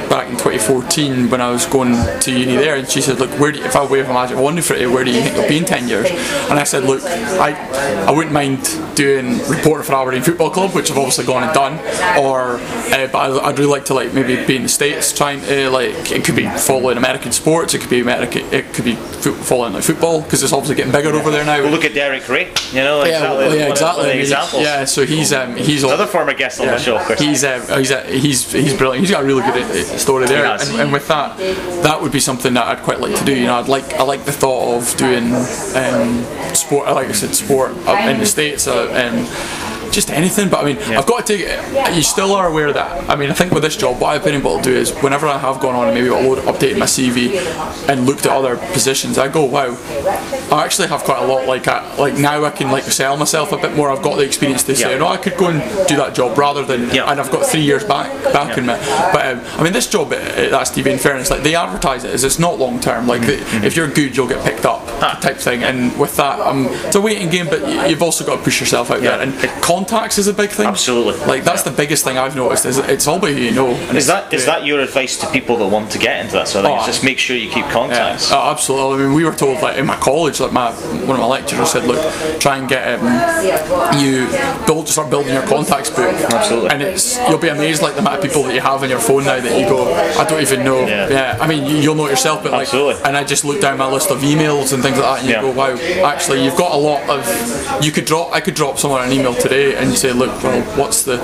back in 2014 when I was going to uni there. And she said, "Look, where do you, if I wave a magic wand for you, where do you think you'll be in 10 years?" And I said, "Look, I I wouldn't mind doing reporting for Aberdeen Football Club, which I've obviously gone and done, or uh, but I- I'd really like to like maybe be in the states, trying to like it could be following American sports, it could be American, it could be fo- following like football because it's obviously getting bigger over there now. Well, look at Derek Rae. You know, yeah, exactly. well, yeah, one exactly. One of I the mean, examples. Yeah, so he's um, he's all- Another former guest on the show, of course. He's, uh, he's, uh, he's he's brilliant. He's got a really good uh, story there, and, and with that, that would be something that I'd quite like to do. You know, I'd like I like the thought of doing um, sport. Like I said, sport in the states, uh, and just anything. But I mean, I've got to take it. You still are aware that. I mean, I think with this job, what I've been able to do is whenever I have gone on and maybe updated my CV and looked at other positions, I go, wow, I actually have quite a lot. Like, I, like now I can like sell myself a bit more. I've got the experience to say, Yeah. no, I could go and do that job rather than, Yeah. and I've got three years back back in me. But um, I mean, this job, uh, that's TV. In fairness, like they advertise it as it's not long term. Like Mm-hmm. if you're good, you'll get picked up, Ah. type thing. And with that, um, it's a waiting game, but you've also got to push yourself out Yeah. there. And contacts is a big thing. Absolutely. Like that's the biggest thing I've noticed. Is it's all about you know. And Is that is that your advice to people that want to get into that sort of? Oh, Just make sure you keep contacts. Yeah, oh, absolutely. I mean, we were told like in my college, like my one of my lecturers said, look, try and get um, you build, start building your contacts book. Absolutely. And it's you'll be amazed like the amount of people that you have on your phone now that you go, I don't even know. Yeah. I mean, you, you'll know it yourself, but like, Absolutely. and I just look down my list of emails and things like that, and you Yeah. go, wow, actually, you've got a lot of. You could drop. I could drop someone an email today and say, look, well, what's the?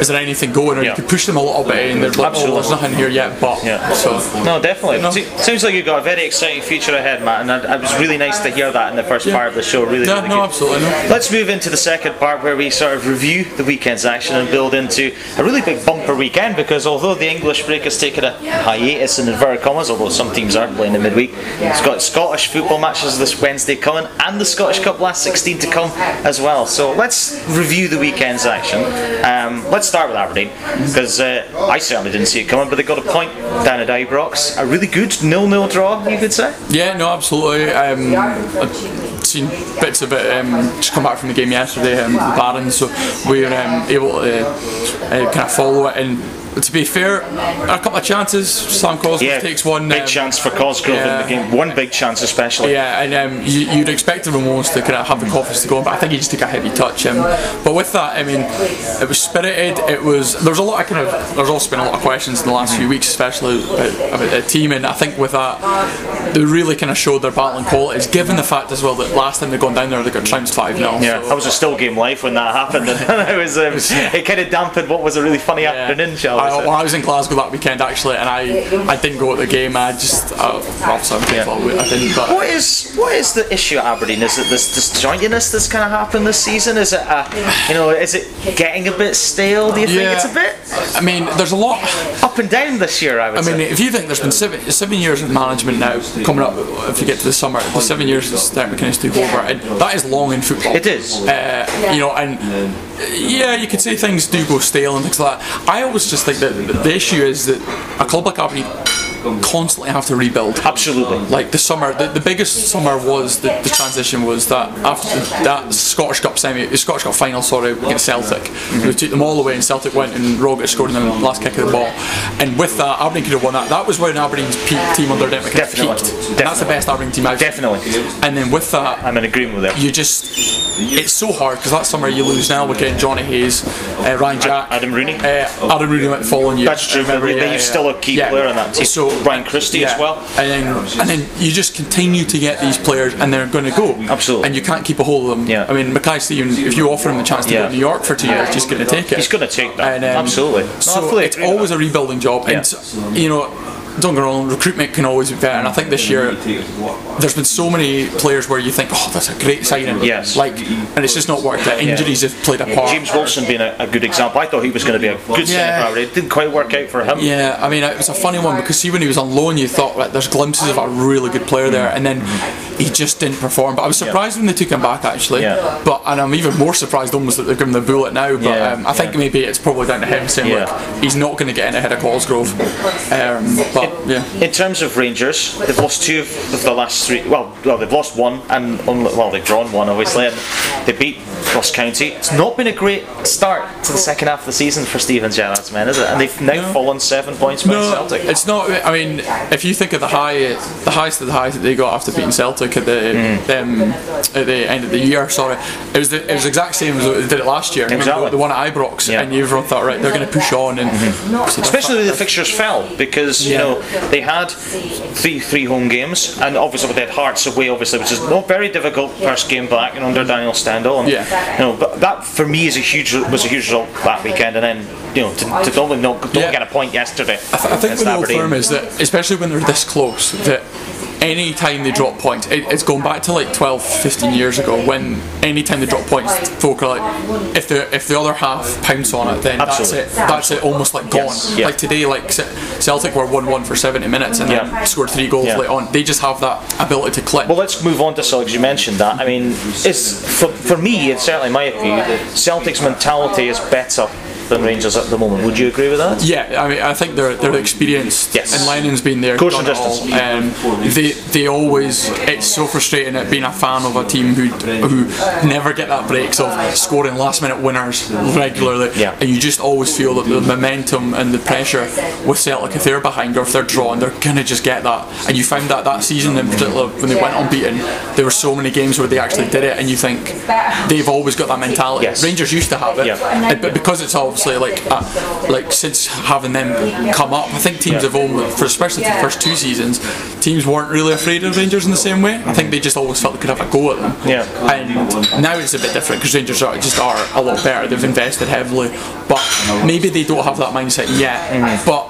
Is there anything going? Or Yeah. you could push them a little bit, and they're like, oh, there's nothing here yet, but Yeah. So. No, definitely. No. Se- Sounds like you've got a very exciting future ahead, Matt, and I- it was really nice to hear that in the first Yeah. part of the show. Really, Yeah, really no, good. absolutely, no. Let's move into the second part where we sort of review the weekend's action and build into a really big bumper weekend because although the English break has taken a hiatus in inverted commas, although some teams aren't playing in midweek, it's got Scottish football matches this Wednesday coming and the Scottish Cup last 16 to come as well. So let's review the weekend's action. Um, let's start with Aberdeen because uh, I certainly didn't see it coming, but they got a point down at Ibrox. A really good nil-nil draw, you could say. Yeah, no, absolutely. Um, I've seen bits of it. Um, just come back from the game yesterday, um, the Barons, so we were um, able to uh, kind of follow it. And to be fair, a couple of chances. Sam Cosgrove Yeah, takes one. big um, chance for Cosgrove yeah. in the game. One big chance, especially. Yeah, and um, you, you'd expect the Ramones to kind of have the confidence to go, but I think he just took a heavy touch. Um, but with that, I mean, it was spirited. It was there was a lot of kind of there's also been a lot of questions in the last few weeks, especially about, about the team, and I think with that, they really kind of showed their battling qualities. Given the fact as well that last time they gone down there, they got trounced five 0 Yeah, I was a still game live when that happened, and it was um, it kind of dampened what was a really funny afternoon, shall we I, well, I was in Glasgow that weekend actually, and I I didn't go to the game. I just uh, obviously I'm Yeah. grateful I didn't. But What is what is the issue at Aberdeen? Is it this disjointedness that's kind of happened this season? Is it a, you know is it getting a bit stale? Do you think it's a bit I mean, there's a lot. up and down this year? I would I mean, say. if you think there's been seven, seven years of management now coming up, if you get to the summer, the seven years is starting to kind of take over, and that is long in football. It is. Uh, you know, and yeah, you could say things do go stale and things like that. I always just think that the issue is that a club like Aberdeen constantly have to rebuild. Absolutely. Like the summer, the, the biggest summer was the, the transition was that after that Scottish Cup semi, the Scottish Cup final, sorry, against Celtic, we took them all away and Celtic went and Rogic scored in the last kick of the ball. And with that, Aberdeen could have won that. That was when Aberdeen's peak team under Definitely. peaked. And that's the best Aberdeen team I've Definitely. And then with that, I'm in agreement with you. you just it's so hard because that summer you lose now. We're getting Jonny Hayes, uh, Ryan Jack, Adam Rooney. uh, Adam Rooney went following year. That's true. Remember, yeah, they're yeah, still a key yeah. player in that team. So Ryan Christie as well. and then and then you just continue to get these players, and they're going to go. Absolutely. And you can't keep a hold of them. Yeah. I mean, Mackay-Steven, if you offer him the chance to Yeah. go to New York for two years, he's going to take it. He's going to take that. And, um, Absolutely. No, So it's always that. a rebuilding job, Yeah. and you know. Don't get wrong, recruitment can always be better, and I think this year there's been so many players where you think, oh, that's a great signing. Yes. Like, and it's just not worked out. Injuries have played a part. James Wilson being a, a good example. I thought he was going to be a good Yeah. centre. It didn't quite work out for him. Yeah, I mean, it was a funny one because see, when he was on loan, you thought right, there's glimpses of a really good player there, and then he just didn't perform. But I was surprised when they took him back actually. Yeah. But and I'm even more surprised almost that they're giving the bullet now. But Yeah, um, I think yeah. maybe it's probably down to him saying, Yeah. look, he's not going to get in ahead of Cosgrove. Um, but yeah. In terms of Rangers, they've lost two of the last three. Well, well, they've lost one, and only, well, they've drawn one, obviously, and they beat Ross County. It's not been a great start to the second half of the season for Steven Gerrard's men, is it? And they've now fallen seven points by No, Celtic. it's not. I mean, if you think of the high, the highest of the highs that they got after beating Celtic at the Mm. um, at the end of the year, sorry, it was the it was the exact same as they did it last year. Remember Exactly. the one at Ibrox, Yeah. and everyone thought, right, they're going to push on, and Especially when the fixtures fell because you Yeah. Know they had three three home games and obviously they had Hearts away obviously which is not very difficult first game back and under Daniel Stendel and, Yeah. you know but that for me is a huge was a huge result that weekend and then you know to, to only not don't Yeah. get a point yesterday I, th- I think against with the old firm is that, especially when they're this close, that any time they drop points, it, it's going back to like 12, 15 years ago when any time they drop points, folk are like, if the if the other half pounce on it, then Absolutely. that's it. That's it, almost like gone. Yes, yeah. Like today, like Celtic were one one for 70 minutes and Yeah. then scored three goals Yeah. late on. They just have that ability to click. Well, let's move on to Celtic. You mentioned that. I mean, it's for, for me, it's certainly my view Celtic's mentality is better than Rangers at the moment. Would you agree with that? Yeah, I mean, I think they're they're experienced. Yes. And Lennon's been there. Course and it all. distance. Um, they they always. It's so frustrating at being a fan of a team who who never get that breaks of scoring last minute winners regularly. Yeah. And you just always feel that the momentum and the pressure with Celtic, if they're behind or if they're drawn, they're gonna just get that. And you found that that season in particular when they went unbeaten, there were so many games where they actually did it, and you think they've always got that mentality. Yes. Rangers used to have it, Yeah. But because it's obviously like uh, like since having them come up, I think teams Yeah. have almost, for especially the first two seasons, teams weren't really afraid of Rangers in the same way. I think they just always felt they could have a go at them. Yeah. And now it's a bit different because Rangers are just are a lot better. They've invested heavily, but maybe they don't have that mindset yet. But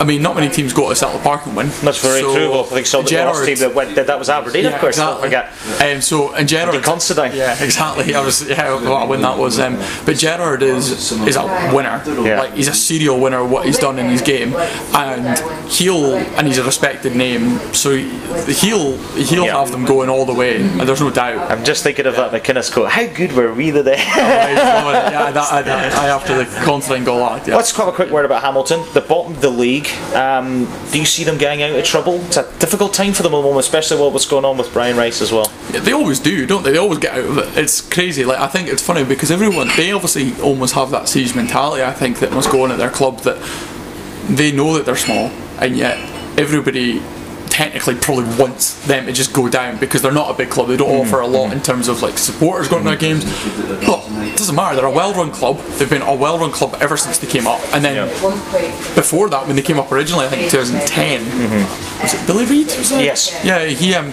I mean, not many teams go to Celtic Park and win. That's very So, true. Well, I think so. The last team that went, that, was Aberdeen, of course. exactly. Don't forget. Um, so and Gerrard, Considine. yeah, exactly. I was yeah, what a win that was. Um, but Gerrard is is a winner. Yeah. Like he's a serial winner. What he's done in his game, and he'll and he's a respected name. So he'll he'll Yeah. have them going all the way, and there's no doubt. I'm just thinking of that McInnes quote. How good were we the day? yeah, that, I, I, after the Considine goal, uh, yeah. Let's have a quick word about Hamilton. The bottom of the league. Um, do you see them getting out of trouble? It's a difficult time for them at the moment, especially with what's going on with Brian Rice as well. Yeah, they always do, don't they? They always get out of it. It's crazy. Like I think it's funny because everyone they obviously almost have that siege mentality. I think that must go on at their club that they know that they're small, and yet everybody technically probably wants them to just go down because they're not a big club. They don't mm-hmm. offer a lot in mm-hmm. terms of like supporters going to their games. But it doesn't matter. They're a well-run club. They've been a well-run club ever since they came up, and then before that, when they came up originally, I think 2010, mm-hmm. was it Billy Reid? Was it? Yes. Yeah, he um,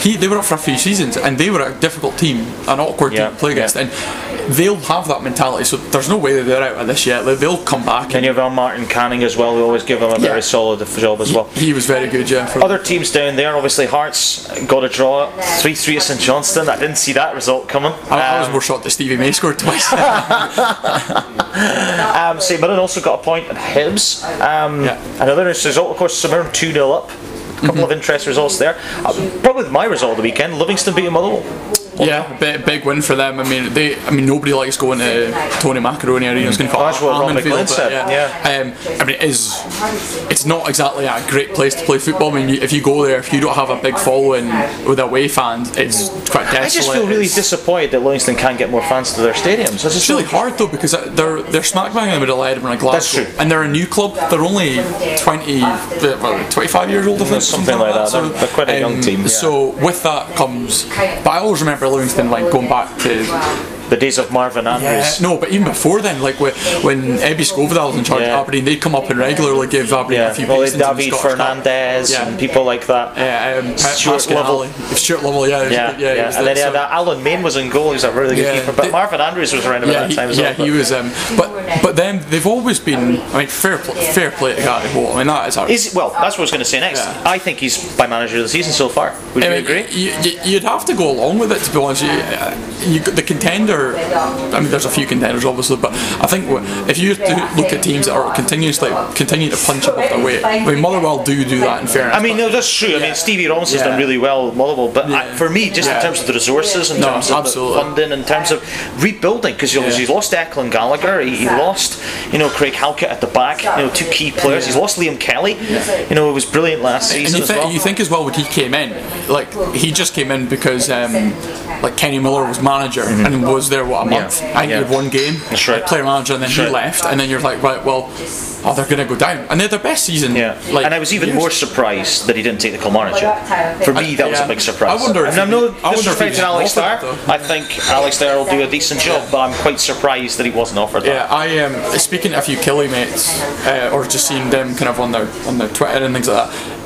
he they were up for a few seasons, and they were a difficult team, an awkward Yeah, team to play against, yeah. and they'll have that mentality. So there's no way that they're out of this yet. They'll come back. Then you have Martin Canning as well. We always give him a Yeah. very solid job as well. he was very good, yeah. Other teams down there, obviously Hearts got a draw 3 3 at St Johnstone. I didn't see that result coming. I, I was Um, more shocked that Stevie May scored twice. Um, St Mirren also got a point at Hibs. Um, Yeah. Another result, of course, St Mirren 2 0 up. Couple of interest results there. Uh, probably my result of the weekend Livingston beating Motherwell. Yeah, big, big win for them. I mean, they. I mean, nobody likes going to Tony Macaroni Arena. It's going to Oh, that's what Ron Almondvale, McLean but said, Yeah. Um, I mean, it is. It's not exactly a great place to play football. I mean, you, if you go there, if you don't have a big following with away fans, it's quite desolate. I just feel really It's- disappointed that Livingston can't get more fans to their stadiums. It's really hard though because they're they're smack bang in the middle of Edinburgh and Glasgow, That's true. and they're a new club. They're only 20, well, 25 years old, I think, Something like that. They're- they're quite a young team, yeah. So with that comes, but I always remember Livingston like going back to The days of Marvin Andrews. no, but even before then, like when, when Ebbe Skovdahl was in charge Yeah. of Aberdeen, they'd come up and regularly give Aberdeen Yeah, a few well, pastings in the David Fernandez Yeah. and people like that. Yeah, um, Stuart Lovell. Stuart Lovell, yeah, was Yeah, yeah, and then yeah, so- that Alan Main was in goal. He was a really good Yeah. keeper. But They- Marvin Andrews was around about yeah, that he, time as yeah, well. he was. Um, but but then they've always been. I mean, fair pl- fair play to Gary Holt. I mean, that is our. Is well, that's what I was going to say next. Yeah. I think he's by manager of the season so far. Would I you mean, agree? You, you, you'd have to go along with it to be honest. You, uh, you, the contender. I mean, there's a few contenders obviously, but I think if you look at teams that are continuously continue to punch above their weight, I mean, Motherwell do do that in fairness. I mean, no, that's true. I mean, Stevie Robinson's Yeah. done really well at Motherwell, but I, for me, just in terms of the resources, in No, terms of absolutely. the funding, in terms of rebuilding, because Yeah. he's lost Declan Gallagher, he, he lost, you know, Craig Halkett at the back, you know, two key players. He's lost Liam Kelly, you know, it was brilliant last And season you, as thi- well. you think as well when he came in, like he just came in because um, like Kenny Miller was manager and was there what a month. I think Mm-hmm. Yeah. he had one game, That's right. like, player manager, and then he right. left, and then you're like, right, well, oh, they're gonna go down, and they're their best season. Yeah, like, and I was even years. more surprised that he didn't take the Kilmarnock job. For me, that was Yeah. a big surprise. I wonder if I'm no wonder if disrespect to Alex offered Dyer. it, though. I think Alex Dyer will do a decent job, but I'm quite surprised that he wasn't offered that. Yeah, I um, speaking to a few Killy mates, uh, or just seeing them kind of on their on their Twitter and things like that.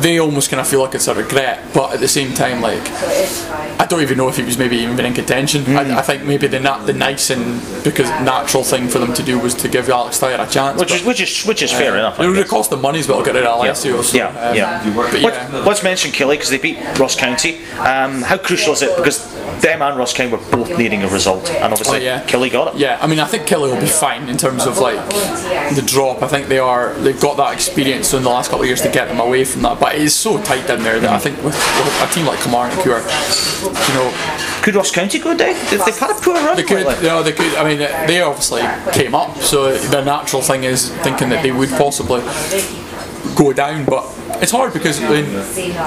They almost kind of feel like it's a regret, but at the same time, like I don't even know if he was maybe even been in contention. Hmm. I, I think maybe the na- the nice and because natural thing for them to do was to give Alex Dyer a chance. Which but, is which is which is fair enough. It would have cost them money as well to get rid of Alessio. So, Yeah, um, yeah. But Let- yeah, Let's mention Killy because they beat Ross County. Um, how crucial is it? Because them and Ross County were both needing a result, and obviously Oh, yeah. Killy got it. Yeah, I mean, I think Kelly will be fine in terms of like the drop. I think they are they've got that experience in the last couple of years to get them away from that. But it is so tight down there that I think with, with a team like Kilmarnock, who are, you know, Could Ross County go down? They've, they've had a poor run. they could, lately. you know, they could. I mean, they obviously came up, so the natural thing is thinking that they would possibly go down. But it's hard because I mean,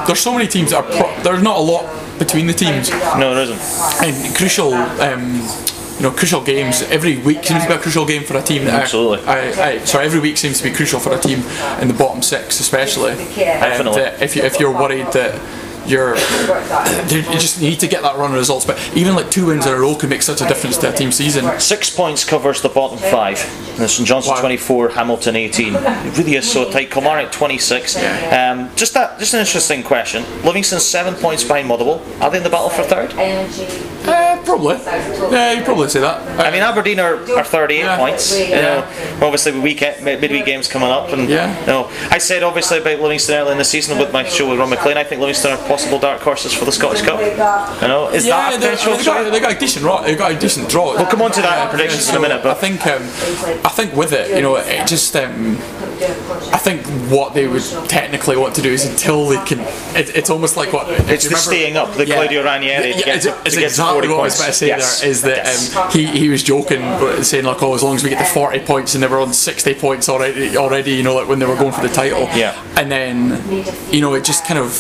there's so many teams that are. Pro- there's not a lot between the teams. No, there isn't. and crucial um, you know crucial games every week seems to be a crucial game for a team Absolutely. I, I, sorry every week seems to be crucial for a team in the bottom six especially Definitely. that if, you, if you're worried that you're you just need to get that run of results but even like two wins in a row can make such a difference to a team season Six points covers the bottom five. And St Johnstone Wow. 24, Hamilton 18. It really is so tight. Kilmarnock 26. Um, just that, just an interesting question. Livingston seven points behind Motherwell. Are they in the battle for third? Uh, probably. Yeah, you'd probably say that. I mean, Aberdeen are, are 38 Yeah. points. You know, obviously weekend midweek games coming up, and Yeah. you know, I said obviously about Livingston early in the season with my show with Rob McLean. I think Livingston are possible dark horses for the Scottish Cup. You know, is yeah, that a potential? they, got, they got a decent draw. They got a decent draw. We'll come on to that in predictions in a minute, but- I think um, I think with it, you know, it just um, I think what they would technically want to do is until they can. It, it's almost like what It's the remember- staying up, the Claudio Ranieri Yeah, it's, it's to get to exactly 40 what I was points. about to say Yes. there. Is that Yes. um, he he was joking, but saying like, oh, as long as we get to forty points, and they were on sixty points already, already, you know, like when they were going for the title. Yeah. And then, you know, it just kind of.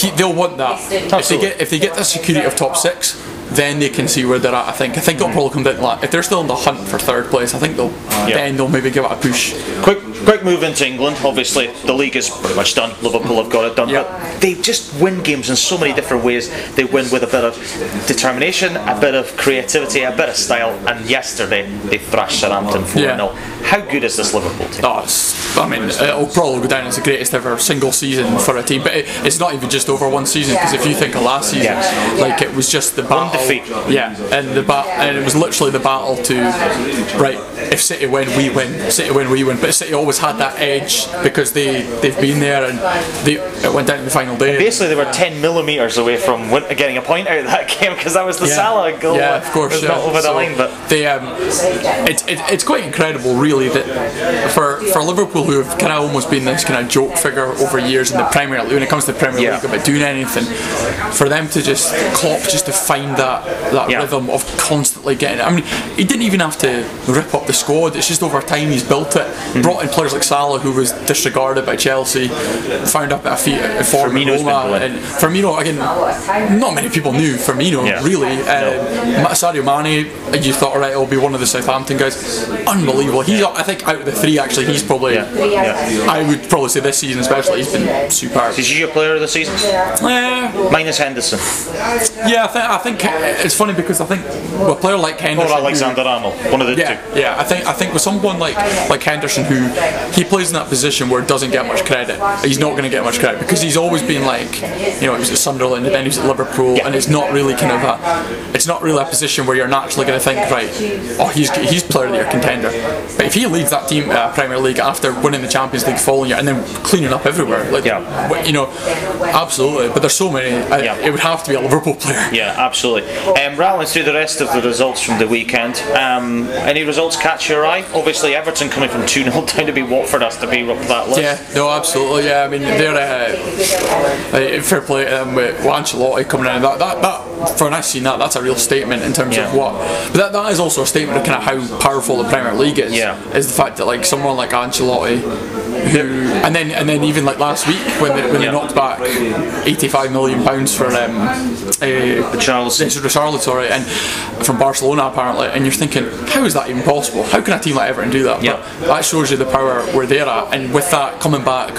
He, they'll want that. If they get if they get the security of top six, then they can see where they're at. I think. I think it'll hmm. probably come down to that. If they're still in the hunt for third place, I think they'll then they'll maybe give it a push. Quick, quick move into England. Obviously, the league is pretty much done. Liverpool have got it done, Yep. but they just win games in so many different ways. They win with a bit of determination, a bit of creativity, a bit of style. And yesterday, they thrashed Southampton 4 Yeah. 0 How good is this Liverpool team? Oh, it's, I mean, it'll probably go down as the greatest ever single season for a team. But it, it's not even just over one season because if you think of last season, Yes. like it was just the battle. Defeat. Yeah, and the bat, and it was literally the battle to right. If City win, we win. City win, we win. But City always had that edge because they they've been there and they it went down to the final day. Basically, they were 10 millimetres away from win- getting a point out of that game because that was the Yeah. Salah goal. Yeah, of course. Yeah. not over the So line, but they, um, it's it, it's quite incredible, really, that for for Liverpool, who have kind of almost been this kind of joke figure over years in the Premier League, when it comes to the Premier Yeah. League about doing anything, for them to just Klopp just to find that that Yeah. rhythm of constantly getting. it. I mean, he didn't even have to rip up the squad. It's just over time he's built it. Mm-hmm. Brought in players like Salah, who was disregarded by Chelsea, found up at a feet at form in Roma, and Firmino again. Not many people knew Firmino Yeah. really. Um, Ma- Sadio Mane, you thought, alright, it'll be one of the Southampton guys. Unbelievable. He's, I think, out of the three, actually, he's probably. Yeah. Yeah. I would probably say this season, especially, he's been superb. is he your player of the season? Eh, Minus Henderson yeah, I think, I think it's funny because I think with a player like or Henderson. who- Alexander Arnold. One of the yeah, two. yeah. I think I think with someone like like Henderson, who he plays in that position where it doesn't get much credit. He's not going to get much credit because he's always been like, you know, he was at Sunderland and then he was at Liverpool, and it's not really kind of a, it's not really a position where you're naturally going to think, right, oh, he's he's player of the year contender. But if he leaves that team, uh, Premier League, after winning the Champions League following year and then cleaning up everywhere, like, Yeah. you know, absolutely. But there's so many. I, Yeah. It would have to be a Liverpool player. Yeah, absolutely. Um, rattling through the rest of the results from the weekend. Um, any results catch your eye? Obviously, Everton coming from 2 0 down to be Watford has to be up that list. Yeah, no, absolutely. Yeah, I mean, they're uh, uh, fair play to them with Ancelotti coming in. That, that, that for an seen that, that's a real statement in terms Yeah. of what. But that, that is also a statement of kind of how powerful the Premier League is. Yeah. is the fact that like someone like Ancelotti, who and then and then even like last week when they, when Yeah. they knocked back 85 million pounds for um, uh, Charles. Yes, Charlotte, sorry, and from Barcelona apparently, and you're thinking, how is that even possible? How can a team like Everton do that? Yeah. But that shows you the power we're there at, and with that coming back,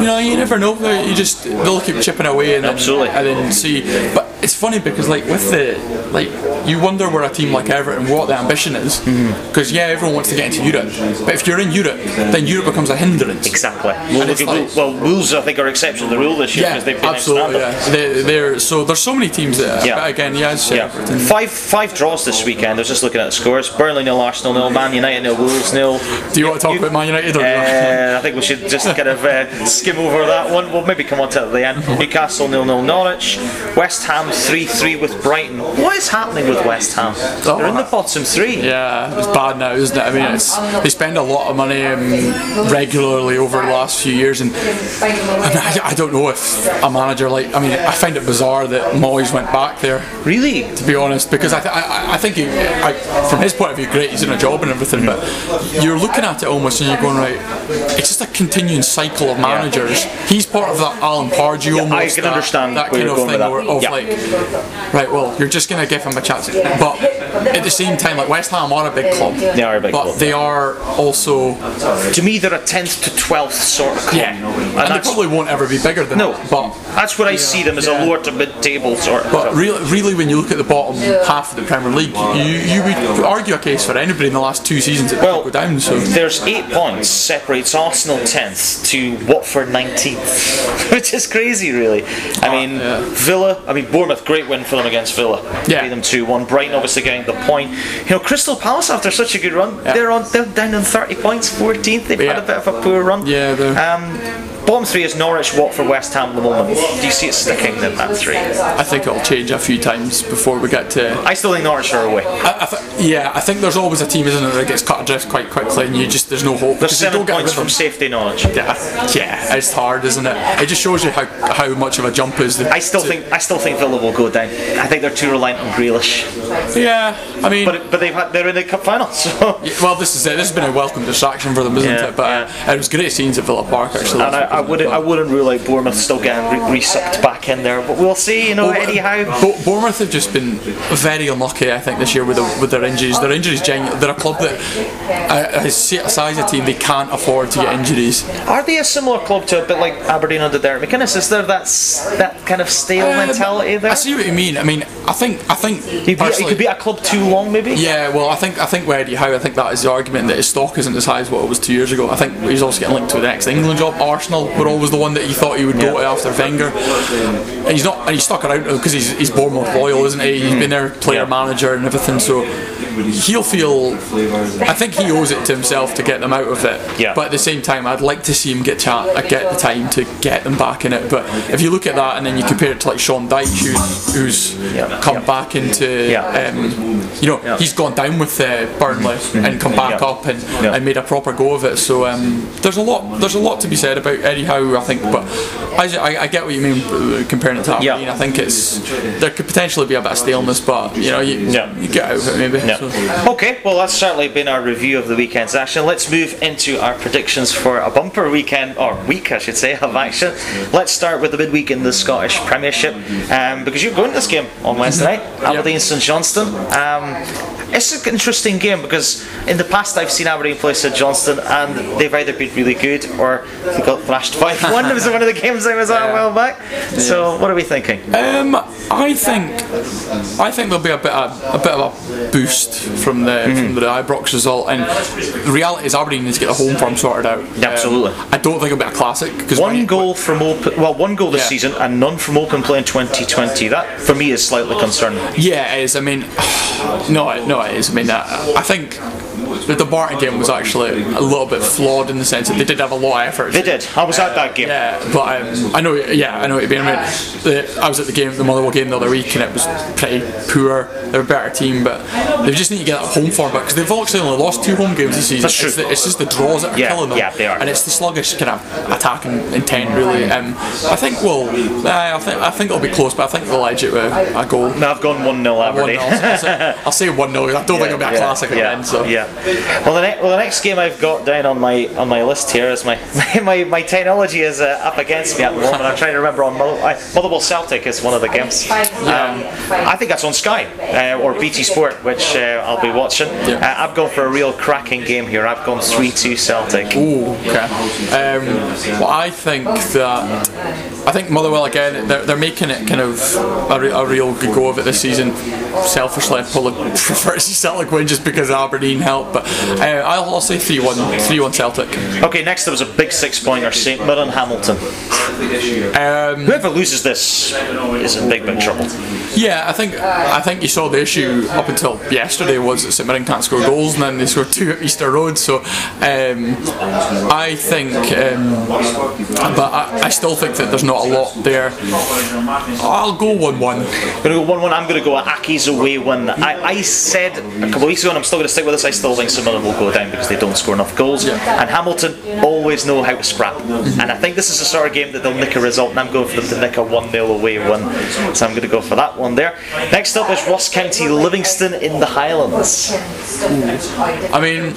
you know, you never know. You just they'll keep chipping away and then, Absolutely. and then see. But it's funny because like with the like, you wonder where a team like Everton what the ambition is, because yeah, everyone wants to get into Europe, but if you're in Europe, then Europe becomes a hindrance. Exactly. Well, look like- Wolves- well, Wolves, I think, are exception to the rule this year Yeah, they've been absolutely. Yeah. They, they're so there's so many teams there Yeah. but again, yeah, Yeah, five five draws this weekend. I was just looking at the scores: Burnley nil, Arsenal nil, Man United nil, Wolves nil. Do you want to talk about Man United or Uh, I think we should just kind of uh, skim over that one. We'll maybe come on to it at the end. Newcastle nil nil Norwich, West Ham three three with Brighton. What is happening with West Ham? They're in the bottom three. Yeah, it's bad now, isn't it? I mean, it's they spend a lot of money um, regularly over the last few years, and I, mean, I, I don't know if a manager like I mean, I find it bizarre that Moyes went back there. Really? To be honest, because I, th- I, I think he, I, from his point of view, great, he's in a job and everything, but you're looking at it almost and you're going right. It's just a continuing cycle of managers. He's part of that Alan Pardew Yeah, I almost. can that, understand that kind of thing of Yeah. like, right, well, you're just going to give him a chance, but at the same time, like West Ham are a big club. They are a big but club, they are also To me, they're a tenth to twelfth sort of club. yeah, and, and, they probably won't ever be bigger than no, that. But that's what I see them as Yeah. a lower to mid-table sort of. But club. really, really, when you look at the bottom half of the Premier League, you, you would argue a case for anybody in the last two seasons that Well, go down. So There's eight points separates Arsenal tenth to Watford 19th, which is crazy, really. I mean, yeah. Villa. I mean, Bournemouth, great win for them against Villa. Yeah. beat them two one. Brighton obviously getting the point. You know, Crystal Palace after such a good run, Yeah. they're on they're down on 30 points, 14th. They've had a bit of a poor run. Yeah, they're- Um, bottom three is Norwich, Watford, West Ham at the moment. Do you see it sticking in that three? I think it'll change a few times before we get to. I still think Norwich are away. I, I th- yeah, I think there's always a team, isn't there, that gets cut adrift quite quickly, and you just there's no hope. There's seven points from safety Norwich. Yeah, yeah, it's hard, isn't it? It just shows you how how much of a jump is. The, I still to- think I still think Villa will go down. I think they're too reliant on Grealish. Yeah, I mean, But but they've had, they're in the cup final, so. yeah, well, this is it. This has been a welcome distraction for them, isn't Yeah, it? But uh, it was great scenes at Villa Park actually. I, wouldn't I wouldn't rule out Bournemouth still getting re- resucked back in there, but we'll see. You know, Well, Howe. Bo- Bournemouth have just been very unlucky, I think, this year with the, with their injuries. Their injuries, genu- they're a club that uh, has aside a team they can't afford to get injuries. Are they a similar club to a bit like Aberdeen under Derek McInnes? Is there that that kind of stale Um, mentality there? I see what you mean. I mean, I think I think You could, be, could be a club too long, maybe. Yeah, well, I think I think with Eddie Howe, I think that is the argument that his stock isn't as high as what it was two years ago. I think he's also getting linked to the next England job. Arsenal were always the one that he thought he would go to after Wenger. And he's not, and he's stuck around because he's he's Bournemouth loyal, isn't he? He's mm. been their player Yeah. manager and everything, so he'll feel. I think he owes it to himself to get them out of it. Yeah. But at the same time, I'd like to see him get chat, uh, get the time to get them back in it. But if you look at that and then you compare it to like Sean Dyche, who's, who's Yeah. come Yeah. back into um, you know, he's gone down with uh, Burnley and come back up and, and made a proper go of it. So um, there's a lot, there's a lot to be said about Eddie Howe, I think. But I, I, get what you mean uh, comparing it to. Aberdeen. I think it's there could potentially be a bit of staleness, but you know, you, you get out of it maybe. So- Okay, well that's certainly been our review of the weekend's action. Let's move into our predictions for a bumper weekend, or week I should say, of action. Let's start with the midweek in the Scottish Premiership, um, because you're going to this game on Wednesday night, Aberdeen St Johnstone. Um, it's an interesting game because in the past I've seen Aberdeen play St Johnstone and they've either been really good or they got thrashed 5 1. It was one of the games I was at a while back. So, what are we thinking? Um, I think I think there'll be a bit of, a bit of a boost from the Mm-hmm. from the Ibrox result, and the reality is Aberdeen needs to get the home form sorted out. Um, Absolutely. I don't think it'll be a classic because One goal from open, well, one goal this Yeah. season and none from open play in 2020. That for me is slightly concerning. Yeah, it is. I mean, no, no, I mean, I, I think the, the Barton game was actually a little bit flawed in the sense that they did have a lot of effort. They did. I was at that game. Yeah, but um, I know. Yeah, I know what you mean. I, mean the, I was at the game, the Motherwell game the other week, and it was pretty poor. They're a better team, but they just need to get that home form back because they've actually only lost two home games this season. That's true. It's, the, it's just the draws that are Yeah, killing them. yeah, they are. And it's the sluggish kind of attacking intent, really. Um, I think we'll. Uh, I think I think it'll be close, but I think they'll edge it with a goal. No, I've gone 1 0 Aberdeen. nil. I'll say- I'll say one 0 I don't think it'll be a classic yeah, again. So yeah. Well, the, ne- well, the next game I've got down on my on my list here is my my, my technology is uh, up against me at the moment. I'm trying to remember on Mother- uh, Motherwell Celtic is one of the games. Um, I think that's on Sky uh, or BT Sport, which uh, I'll be watching. Uh, I've gone for a real cracking game here. I've gone 3 2 Celtic. Ooh, okay. Um, well, I think that I think Motherwell again. They're, they're making it kind of a, re- a real good go of it this season. Selfishly, I probably prefer to see Celtic win just because Aberdeen help. But uh, I'll, I'll say 3-1, 3-1 Celtic. Okay, next there was a big six pointer St Mirren Hamilton. Um, Whoever loses this is in big, big trouble. yeah, I think I think you saw the issue up until yesterday was that St Mirren can't score goals, and then they scored two at Easter Road. So um, I think, um, but I, I still think that there's not a lot there. I'll go one-one. I'm gonna go one one. I'm gonna go Aki's away win. I, I said a couple of weeks ago, and I'm still gonna stick with this. I still think some of them will go down because they don't score enough goals. And Hamilton always know how to scrap. And I think this is the sort of game that they'll nick a result. And I'm going for them to nick a one 0 away win. So I'm gonna go for that one there. Next up is Ross County Livingston in the Highlands. I mean,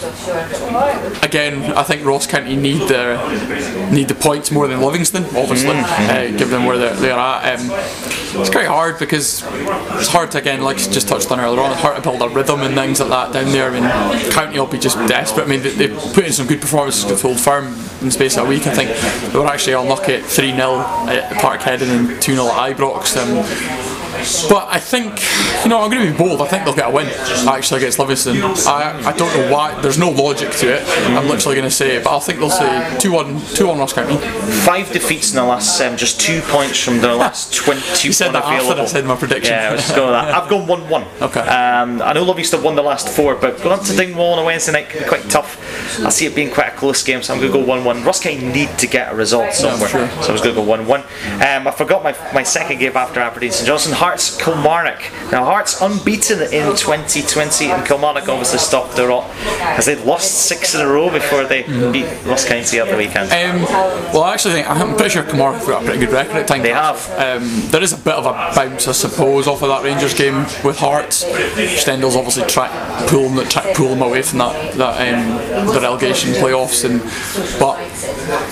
again, I think Ross County need the need the points more than Livingston, obviously, mm-hmm. Uh, given them where they're, they're at. Um, it's quite hard because it's hard to again, like just touched on earlier on, it's hard to build a rhythm and things like that down there. I mean, County will be just desperate. I mean, they, they put in some good performances with Old Firm in the space of a week. I think they were actually unlucky at three 0 at Parkhead and then two 0 at Ibrox. Um, but I think you know I'm going to be bold. I think they'll get a win actually against Livingston. I, I don't know why. There's no logic to it. I'm literally going to say it, but I think they'll say two two one two one Ross County. Five defeats in the last seven, just two points from their last 20 You said that after. I said my prediction. Yeah, I was going that. I've gone 1 1. Okay. Um, I know Livingston won the last four, but going up to Dingwall on a Wednesday night can be quite tough. I see it being quite a close game, so I'm going to go 1 1. Ross County need to get a result somewhere, sure. so I was going to go 1 1. Um, I forgot my, my second game after Aberdeen St Johnstone. Hearts Kilmarnock. Now, Hearts unbeaten in 2020, and Kilmarnock obviously stopped the rot as they'd lost six in a row before they Mm-hmm. beat Ross County at the weekend. Um, well, I actually think I'm pretty sure Kilmarnock have got a pretty good record at times. They have. Um, there is a bit of a bounce, I suppose, off of that Rangers game with Hearts. Stendel's obviously trying to pull them, try pull them away from that that um, the relegation playoffs, and but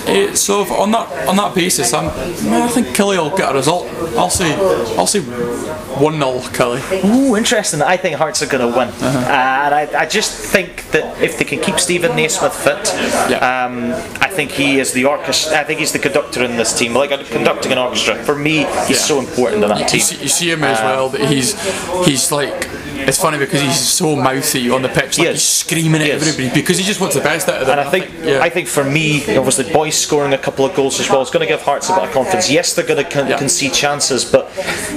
it, so on that on that basis, I'm, I think Kelly will get a result. I'll say I'll say one 0 Kelly. Ooh, interesting. I think Hearts are going to win. Uh-huh. Uh, and I, I just think that if they can keep Steven Naismith fit, Yeah. um, I think he is the orchestra. I think he's the conductor in this team, like uh, conducting an orchestra. For me, he's Yeah. so important in that You team. see, you see him as well that he's he's like it's funny because he's so mouthy on the pitch, like He he's screaming at everybody because he just wants the best out of them. And I think, yeah. I think for me, obviously, boys scoring a couple of goals as well is going to give Hearts a bit of confidence. Yes, they're going to con- Yeah. concede chances, but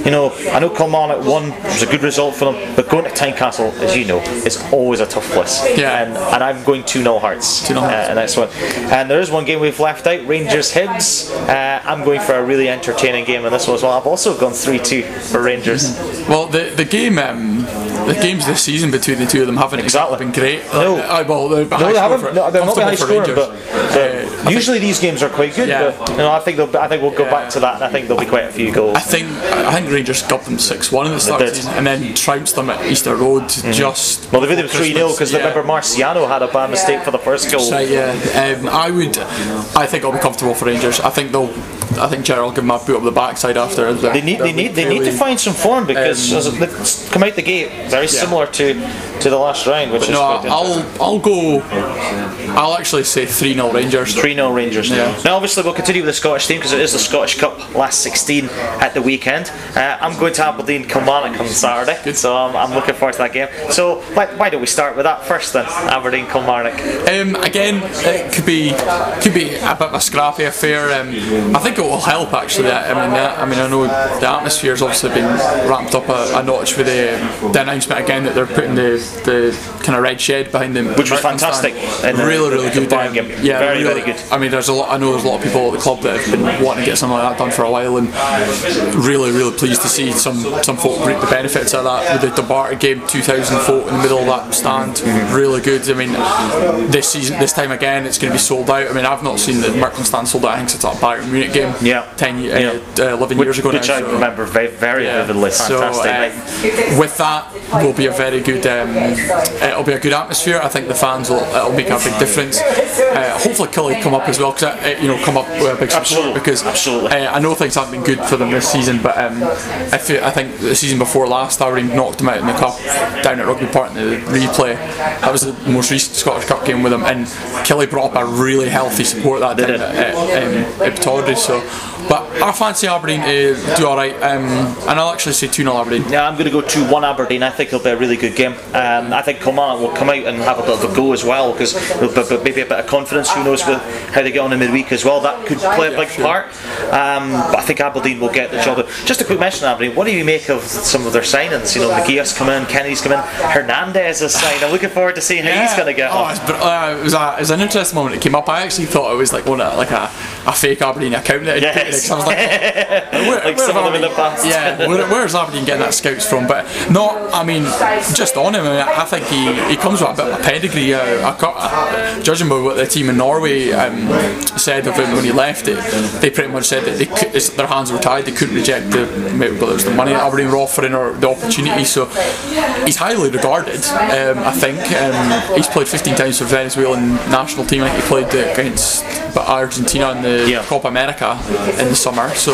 you know, I know Kilmarnock won. It was a good result for them, but going to Tynecastle, as you know, is always a tough place. Yeah. And, and I'm going 2 0 Hearts. 2-0 Hearts. Uh, and that's one. And there is one game we've left out Rangers Hibs. Uh, I'm going for a really entertaining game in this one as well. I've also gone 3 2 for Rangers. well, the the game, um, the games this season between the two of them haven't Exactly. been great. No. uh, well, they're No, they haven't. No, they're not high scoring, but, Uh, I usually these games are quite good. Yeah. But you know, I think they'll, I think we'll go back to that. and I think there'll be quite a few goals. I think I think Rangers gubbed them six one in the start of the did. season, and then trounced them at Easter Road just. Well, they beat them before 3 0 because Yeah. remember Marciano had a bad mistake for the first goal. Right, yeah. Um, I would. I think I'll be comfortable for Rangers. I think they'll. I think Gerrard will give them a boot up the backside after. They need, they need, they need to find some form because Um, as they've come out the gate very similar to, to the last round, which is No. I'll I'll go. I'll actually say three 0 Rangers. 3 0 Rangers. Yeah. Now, obviously, we'll continue with the Scottish team because it is the Scottish Cup last 16 at the weekend. Uh, I'm going to Aberdeen Kilmarnock on Saturday, Good. so I'm, I'm looking forward to that game. So, why, why don't we start with that first then? Aberdeen Kilmarnock. Um, again, it could be could be a bit of a scrappy affair. Um, I think it will help actually. I mean, uh, I mean, I know the atmosphere's obviously been ramped up a, a notch with the, the announcement again that they're putting the, the kind of red shed behind them, Which was fantastic in the- really, really good. Um, game. Yeah, Very, really, very good. I mean, there's a lot. I know there's a lot of people at the club that have been wanting to get something like that done for a while, and really, really pleased to see some some folk reap the benefits of that with the Dumbarton game, 2,000 folk in the middle of that stand. Mm-hmm. Really good. I mean, this season, this time again, it's going to be sold out. I mean, I've not seen the Merkland stand sold out. I think since that Bayern Munich game, Yeah. 10, ye- Yeah. uh, uh, 11 years ago Which now. I so- remember very, very yeah. vividly. So Fantastic. uh, with that, it will be a very good. Um, it'll be a good atmosphere. I think the fans will. It'll make a big difference. Uh, hopefully, Killy come up as well because uh, you know come up with a big support Absolutely. because Absolutely. Uh, I know things haven't been good for them this season, but um, I, feel, I think the season before last, Aberdeen knocked them out in the cup down at Rugby Park in the replay. That was the most recent Scottish Cup game with them, and Kelly brought up a really healthy support that day at, at, um, at Pittodrie. So, passato but I fancy Aberdeen to do all right, um, and I'll actually say two 0 Aberdeen. Yeah, I'm going to go 2 1 Aberdeen. I think it'll be a really good game. Um, I think Kilmarnock will come out and have a bit of a go as well because maybe a bit of confidence. Who knows with how they get on in midweek as well? That could play a big part. Um, but I think Aberdeen will get the job. done. Just a quick mention Aberdeen. What do you make of some of their signings? You know, McGee's come in, Kennedy's come in, Hernandez has signed. I'm looking forward to seeing how he's going to get Oh, on. br- uh, it, was a, it was an interesting moment. It came up. I actually thought it was like one of, like a, a fake Aberdeen account that had Yes. created it, 'cause I was like, where, Like where some of them in the past. Yeah, where, where's Aberdeen getting that scouts from? But not. I mean, just on him. I, mean, I think he, he comes with a bit of a pedigree. Uh, I uh, judging by what the team in Norway um, said of him when he left, it, they pretty much said that they could, their hands were tied. They couldn't reject the maybe whether it was the money that Aberdeen were offering or the opportunity. So he's highly regarded. Um, I think um, he's played 15 times for Venezuelan national team. I think he played against Argentina in the Yeah. Copa America in the summer, so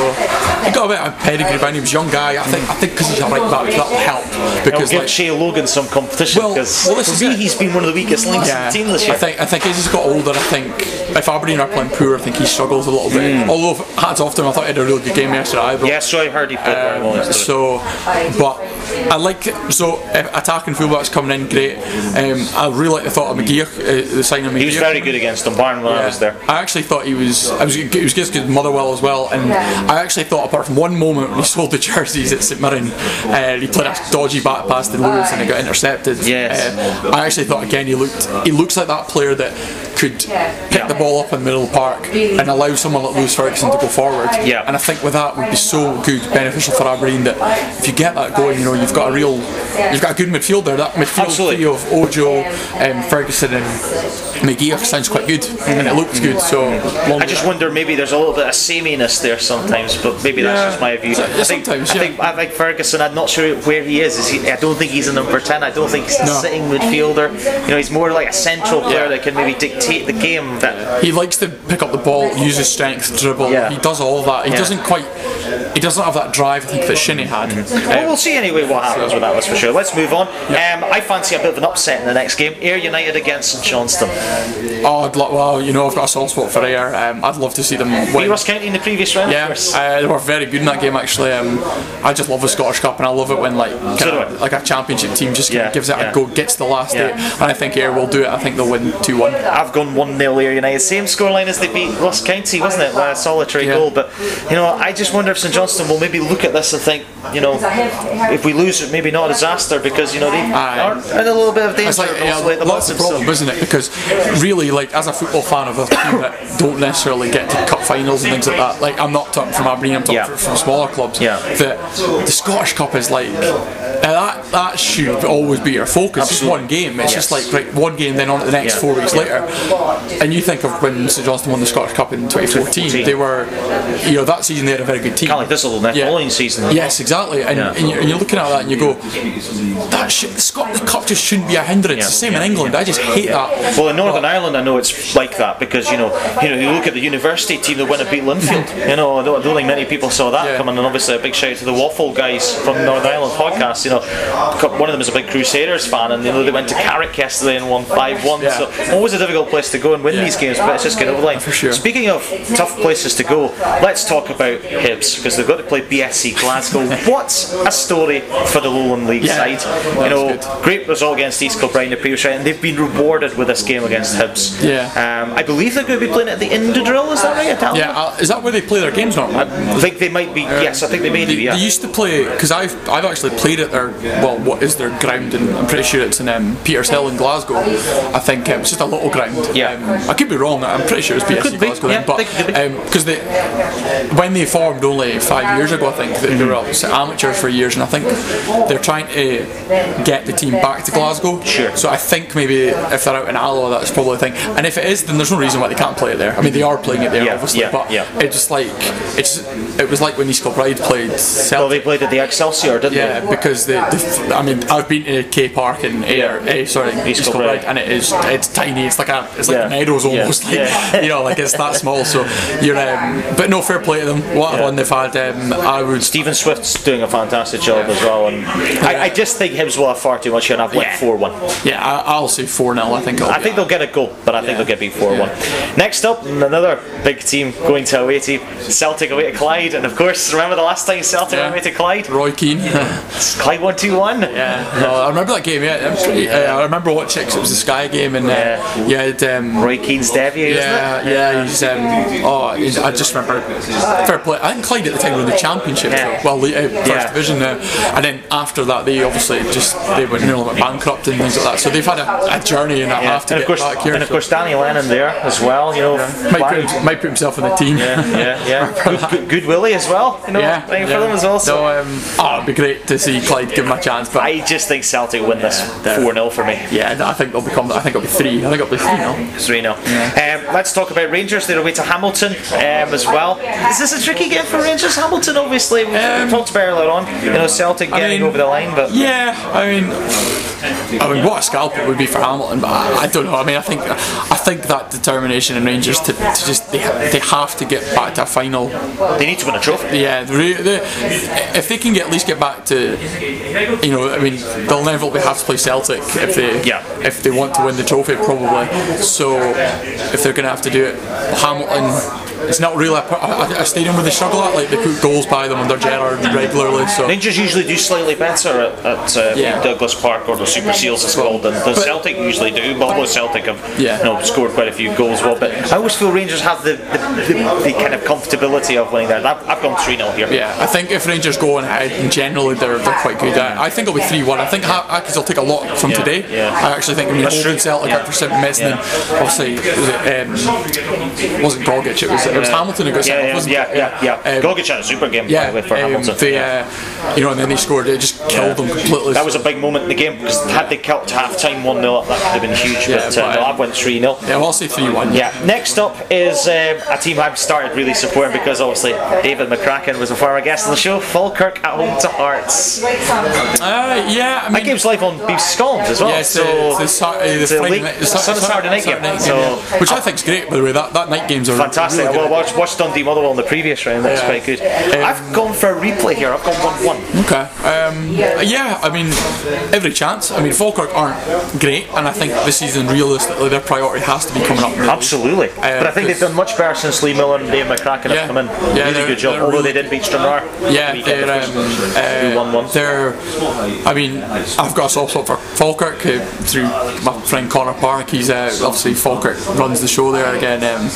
he got a bit of pedigree behind him. He was a young guy. I think I think because he's a right back, that'll help It'll because give like, Shay Logan some competition Well- well, this for is me it. he's been one of the weakest links in the team this year. I think I think as he's got older, I think if Aberdeen are playing poor, I think he struggles a little bit. Although hats off to him, I thought he had a really good game yesterday. at Ibrox. yes, so I heard he played very well Um, yesterday. so, but I like so uh, attacking fullbacks coming in great. Um, I really like the thought of McGeer, uh, the signing of McGeer. He was very good against Dumbarton when I was there. I actually thought he was. I was. He was just good Motherwell as well, and I actually thought apart from one moment when he sold the jerseys at St Mirren, uh, he played a dodgy back pass to Lewis and it got intercepted. Yes. Uh, I actually thought again he looked. He looks like that player that could pick the ball up in the middle of the park and allow someone like Lewis Ferguson to go forward. Yeah. And I think with that would be so good, beneficial for Aberdeen that if you get that going, you know you've got a real, you've got a good midfield there. That midfield Absolutely. trio of Ojo, um, Ferguson, and McGeer sounds quite good, and it looks good. So I just wonder maybe there's a little bit of sameness there sometimes, but maybe that's Yeah. just my view. So- yeah, I think, sometimes, I think I think Ferguson. I'm not sure where he is. is he, I don't think he's a number ten. I don't think he's a No. sitting midfielder. You know, he's more like a central player Yeah. that can maybe dictate the game. That He likes to pick up the ball, use his strength, dribble. Yeah. He does all that. He Yeah. doesn't quite. He doesn't have that drive. I think that Shinnie had. well, we'll see anyway what happens with that. That's for sure. Let's move on. Um, I fancy a bit of an upset in the next game. Ayr United against St Johnstone. Oh, I'd lo- well, you know, I've got a soft spot for Ayr. Um, I'd love to see them win. Ross County in the previous round. Yeah, uh, they were very good in that game actually. Um, I just love the Scottish Cup, and I love it when like So kinda- do I. like a championship team just Yeah, gives it a go, gets the last eight, and I think Ayr will do it. I think they'll win two one. I've gone 1 0 Ayr United. Same scoreline as they beat Ross County, wasn't it? A solitary Yeah. goal. But, you know, I just wonder if St Johnstone will maybe look at this and think, you know, if we lose it, maybe not a disaster because, you know, they Aye. are in a little bit of danger. Like, yeah, the that's the bottom, problem, so- isn't it? Because really, like as a football fan of a team that don't necessarily get to cup finals and things like that, like I'm not talking from Aberdeen, I'm talking Yeah. from, smaller clubs. Yeah. That the Scottish Cup is like uh, that. That should always be your focus. It's one game. It's just Yes. like right, one game, then on to the next Yeah. four weeks later. And you think of when St Johnstone won the Scottish Cup in 2014, 2014. they were, you know, that season they had a very good team. Kind of like this little Yeah. following season. Yes, exactly. And, Yeah. and, you're, and you're looking at that and you go, that the Scotland Cup just shouldn't be a hindrance. Yeah. The same in. England. I just hate that. Well, in Northern Ireland, I know it's like that because you know, you know, you look at the university team that went and beat Linfield. You know, I don't, I don't think many people saw that coming. And obviously, a big shout out to the Waffle guys from Northern Ireland podcast. You know, one of them is a big Crusaders fan, and you know they went to Carrick yesterday and won five one. So always a difficult place to go and win Yeah. these games, but it's just getting over the line. For sure. Speaking of tough places to go, let's talk about Hibs because they've got to play BSC Glasgow. what a story for the Lowland League Yeah. side. Well, you know, good. great result against East Kilbride in the previous round, and they've been rewarded with this game against Hibs. Yeah. Um, I believe they're going to be playing at the Indodrill, is that right? Italian? Yeah, uh, is that where they play their games normally? I think they might be, yes, I think they may They, be, yeah. they used to play because I've I've actually played at their well what is their ground and I'm pretty sure it's in um, Petershill in Glasgow. I think um, it's just a little ground. Yeah. Um, I could be wrong. I'm pretty sure it's Could BSC be, Glasgow. yeah, but it because they when they formed only five years ago, I think they, they were amateurs for years, and I think they're trying to get the team back to Glasgow. Sure. So I think maybe if they're out in Alloa, that's probably the thing. And if it is, then there's no reason why they can't play it there. I mean, they are playing it there, Yeah, obviously, yeah, but yeah. it's just like it's it was like when East Kilbride played Celtic. well, they played at the Excelsior, didn't Yeah, they? because the, I mean I've been to K Park in Ayr, eh, sorry, East East. Kilbride, and it is it's tiny. It's like a it's like Yeah. Meadows Yeah. almost, like Yeah. you know, like it's that small. So you're, um, but no fair play to them. What a Yeah. run they've had. Um, I would. Stephen Swift's doing a fantastic job as well, and I, I just think Hibs will have far too much here, and I've went 4 1. Yeah, I, I'll say four 0 I think. I'll I be- think they'll get a goal, but I think they'll get beat 4 1. Next up, another big team going to away team Celtic away to Clyde, and of course, remember the last time Celtic Yeah. away to Clyde? Roy Keane. Clyde 1 2 1. Yeah, no, I remember that game. Yeah, I'm pretty- uh, I remember watching because it was the Sky game, and uh, Yeah. It, um, Roy Keane's debut, isn't Yeah, yeah, he's um, oh, he's, I just remember fair play. I think Clyde at the time were in the championship, Yeah. well, the, uh, first Yeah. division now, and then after that they obviously just they went nearly went bankrupt and things like that. So they've had a, a journey and a Yeah. half to And of get course, back here. and of course, Danny Lennon there as well. You know, might put, might put himself in the team. yeah, yeah, yeah. Good, good, Willie as well. You know, Yeah, playing for them as well. So No, um, oh, it'd be great to see Clyde give him a chance, but I just think Celtic win this 4 0 for me. yeah, I think they'll become. I think it'll be three. I think it'll be three now. 3 0. Um, let's talk about Rangers. They're away to Hamilton um, as well. Is this a tricky game for Rangers? Hamilton, obviously, we talked about earlier on. You know, Celtic I getting mean, over the line, but Yeah, I mean, I mean, what a scalp it would be for Hamilton, but I, I don't know. I mean, I think I think that determination in Rangers to, to just they, they have to get back to a final. they need to win a trophy. Yeah, the, re- the, if they can get at least get back to, you know, I mean, they'll never inevitably have to play Celtic if they Yeah. if they want to win the trophy, probably. So if they're going to have to do it, Hamilton. It's not really a, a, a stadium where they struggle at. Like they put goals by them under Gerrard regularly. So Rangers usually do slightly better at, at uh, Yeah. Douglas Park or the Super Seals it's called than the Celtic usually do. But although Celtic have Yeah. you know, scored quite a few goals, well, but I always feel Rangers have the, the, the, the kind of comfortability of winning there. I've, I've gone 3 0 here. Yeah, I think if Rangers go on ahead, and generally they're, they're quite good. I, I think it'll be 3 1. I think Accies will take a lot from Yeah, today. yeah. I actually think, I mean, That's holding true. Celtic Yeah. up for 7 minutes, and then obviously, was it, um, wasn't Gogic, it was, it was Hamilton who got Yeah, sent off, yeah, wasn't yeah, it? yeah, yeah. Um, Gogic had a super game, by yeah, the way, for um, Hamilton. they, Yeah. uh, you know, and then they scored, it just killed them completely. That was a big moment in the game because had they kept half time 1 0 up, that could have been huge. Yeah, but uh, but, um, went 3 0. yeah, well, I'll say 3 1. Yeah, next up is um, a team I've started really supporting because obviously David McCracken was a former guest on the show. Falkirk at home to Hearts. Uh, yeah, I That game's live on BBC Scotland as well. Yeah, so the, it's the, Sat- uh, the it's a Friday late- night, the it's Sat- a Saturday night game. So which I think's great, by the way. That, that night games are fantastic. Really well, watch, watch Dundee Motherwell in the previous round. That's Yeah. quite good. Um, I've gone for a replay here. I've gone one one. Okay. Um, yeah, I mean, every chance. I mean, Falkirk aren't great, and I think this season, realistically, their priority has to be coming up. in the league. Absolutely, but I think they've done much better since Lee Miller and Dave McCracken Yeah. have come in. Yeah, really good job. Although really- they did beat Stranraer. Yeah, the they're, um, uh, one one. they're. I mean, I've got a soft spot for Falkirk uh, through my friend Connor Park. He's uh, obviously Falkirk runs the show there again. Um,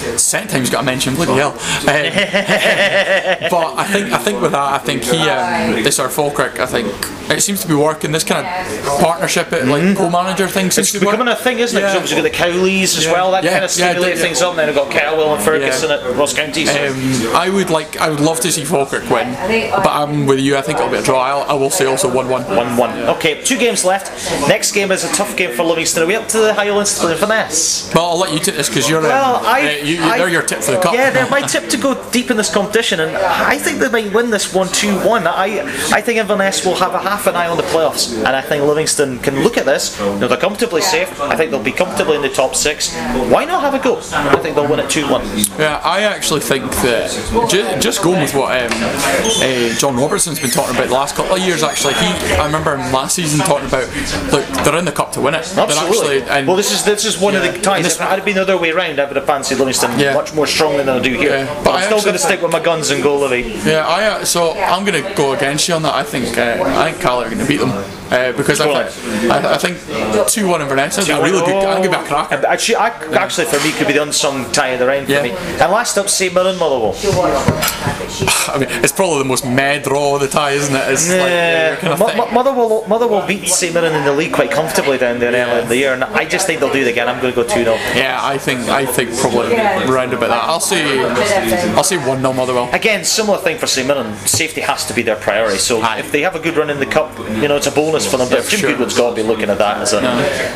time's got to mention bloody hell. Um, but I think I think with that, I think he um, this our Falkirk. I think it seems to be working. This kind of partnership, uh, like co-manager thing, seems It's to be becoming a thing, isn't it? 'Cause Yeah. obviously you've got the Cowleys as Yeah. well. That Yeah, kind of yeah, stimulates yeah. things up. Then we've got Kettlewell and Ferguson Yeah. at Ross County. So. Um, I would like, I would love to see Falkirk win, but I'm with you. I think it'll be a draw. I'll, I will say also one-one. 1 1. Okay, two games left. Next game is a tough game for Livingston. Are we up to the Highlands to Inverness? Well, I'll let you take this because you're. Well, um, I, uh, you, you, I- they're your tip for the cup. Yeah, they're my tip to go deep in this competition, and I think they might win this one 2 1. I, I think Inverness will have a half an eye on the playoffs, and I think Livingston can look at this. You know, they're comfortably safe. I think they'll be comfortably in the top six. Why not have a go? I think they'll win it 2 1. Yeah, I actually think that just, just going with what um, uh, John Robertson's been talking about the last couple of years. Actually, he I remember him last season talking about look they're in the cup to win it. Absolutely. actually, and well, this is this is one of the times. This- If it had been the other way around, I would have fancied Livingston Yeah. much more strongly than I do here. Yeah, But, but I'm still going to stick with my guns and go Livi. Yeah, I uh, so I'm going to go against you on that. I think uh, I think Cal are going to beat them uh, because I, think I, I think two one Inverness. I think a really good. I'm going to be a cracker. Actually, I, actually, for me, could be the unsung tie of the round Yeah. for me. And last up, St Mirren Motherwell. I mean, it's probably the most mad draw of the tie, isn't it? It's like Yeah. you're kind of. Motherwell, Motherwell beat St Mirren in the league quite comfortably down there earlier in the year, and I just think they'll do it again. I'm going to go 2 0. Yeah, I think I think probably round about that. I'll say I'll say one 0 Motherwell. Again, similar thing for St Mirren. Safety has to be their priority. So Aye. if they have a good run in the cup, you know it's a bonus for them. But for Jim sure. Goodwin's got to be looking at that as a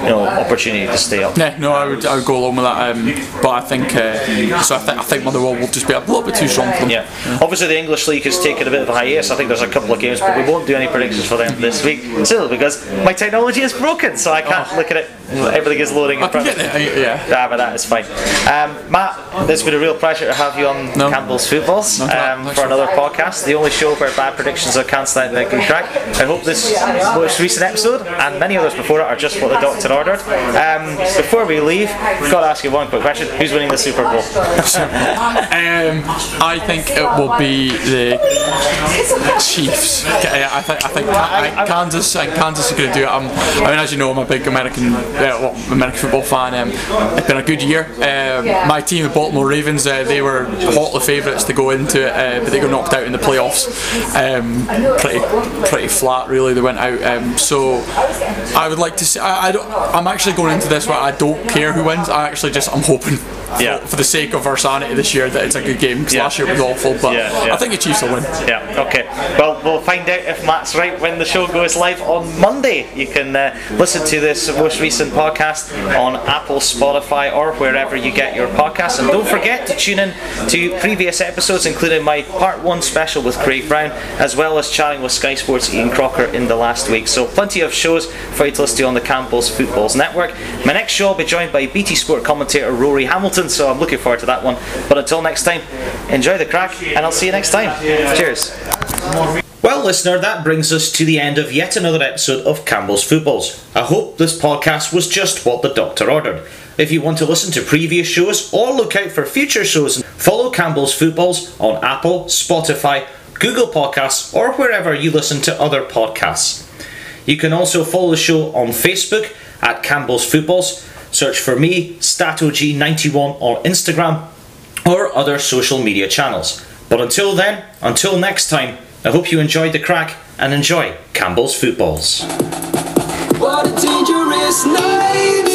you know opportunity to stay up. Yeah, no, I would I would go along with that. Um, but I think uh, so. I think I think Motherwell will just be a little bit too strong for them. Yeah. Obviously, the English league has taken a bit of a hiatus. I think there's a couple of games, but we won't do any predictions for them this week. Still, because my technology is broken, so I can't look at it. Everything is loading in front of me. Yeah. Ah, but that is fine. Um, Matt, this has been a real pleasure to have you on No. Campbell's Footballs No um, for another podcast, the only show where bad predictions are cancelled out by good crack. I hope this most recent episode and many others before it are just what the doctor ordered. Um, before we leave, we've got to ask you one quick question: Who's winning the Super Bowl? Um, I think it will be the Chiefs. I think I think Ka- uh, Kansas and Kansas are going to do it. I'm, I mean, as you know, I'm a big American uh, well, American football fan. Um, it's been a good year. Um, my team, the Baltimore Ravens, uh, they were hotly favourites to go into it, uh, but they got knocked out in the playoffs. Um, pretty pretty flat, really. They went out. Um, so I would like to see. I, I don't. I'm actually going into this where I don't care who wins. I actually just I'm hoping. Yeah. For, for the sake of our sanity this year, that it's a good game because Yeah. last year was awful. But Yeah, yeah. I think the Chiefs will win. Yeah, okay. Well, we'll find out if Matt's right when the show goes live on Monday. You can uh, listen to this most recent podcast on Apple, Spotify, or wherever you get your podcasts. And don't forget to tune in to previous episodes, including my part one special with Craig Brown, as well as chatting with Sky Sports Ian Crocker in the last week. So, plenty of shows for you to listen to on the Campbell's Footballs Network. My next show, I'll be joined by BT Sport commentator Rory Hamilton, so I'm looking forward to that one. But until next time, enjoy the crack, and I'll see you next time. Cheers. Well, listener, that brings us to the end of yet another episode of Campbell's Footballs. I hope this podcast was just what the doctor ordered. If you want to listen to previous shows or look out for future shows, follow Campbell's Footballs on Apple, Spotify, Google Podcasts, or wherever you listen to other podcasts. You can also follow the show on Facebook at Campbell's Footballs. Search for me, StatOG91 on Instagram or other social media channels. But until then, until next time, I hope you enjoyed the crack and enjoy Campbell's Footballs. What a dangerous night.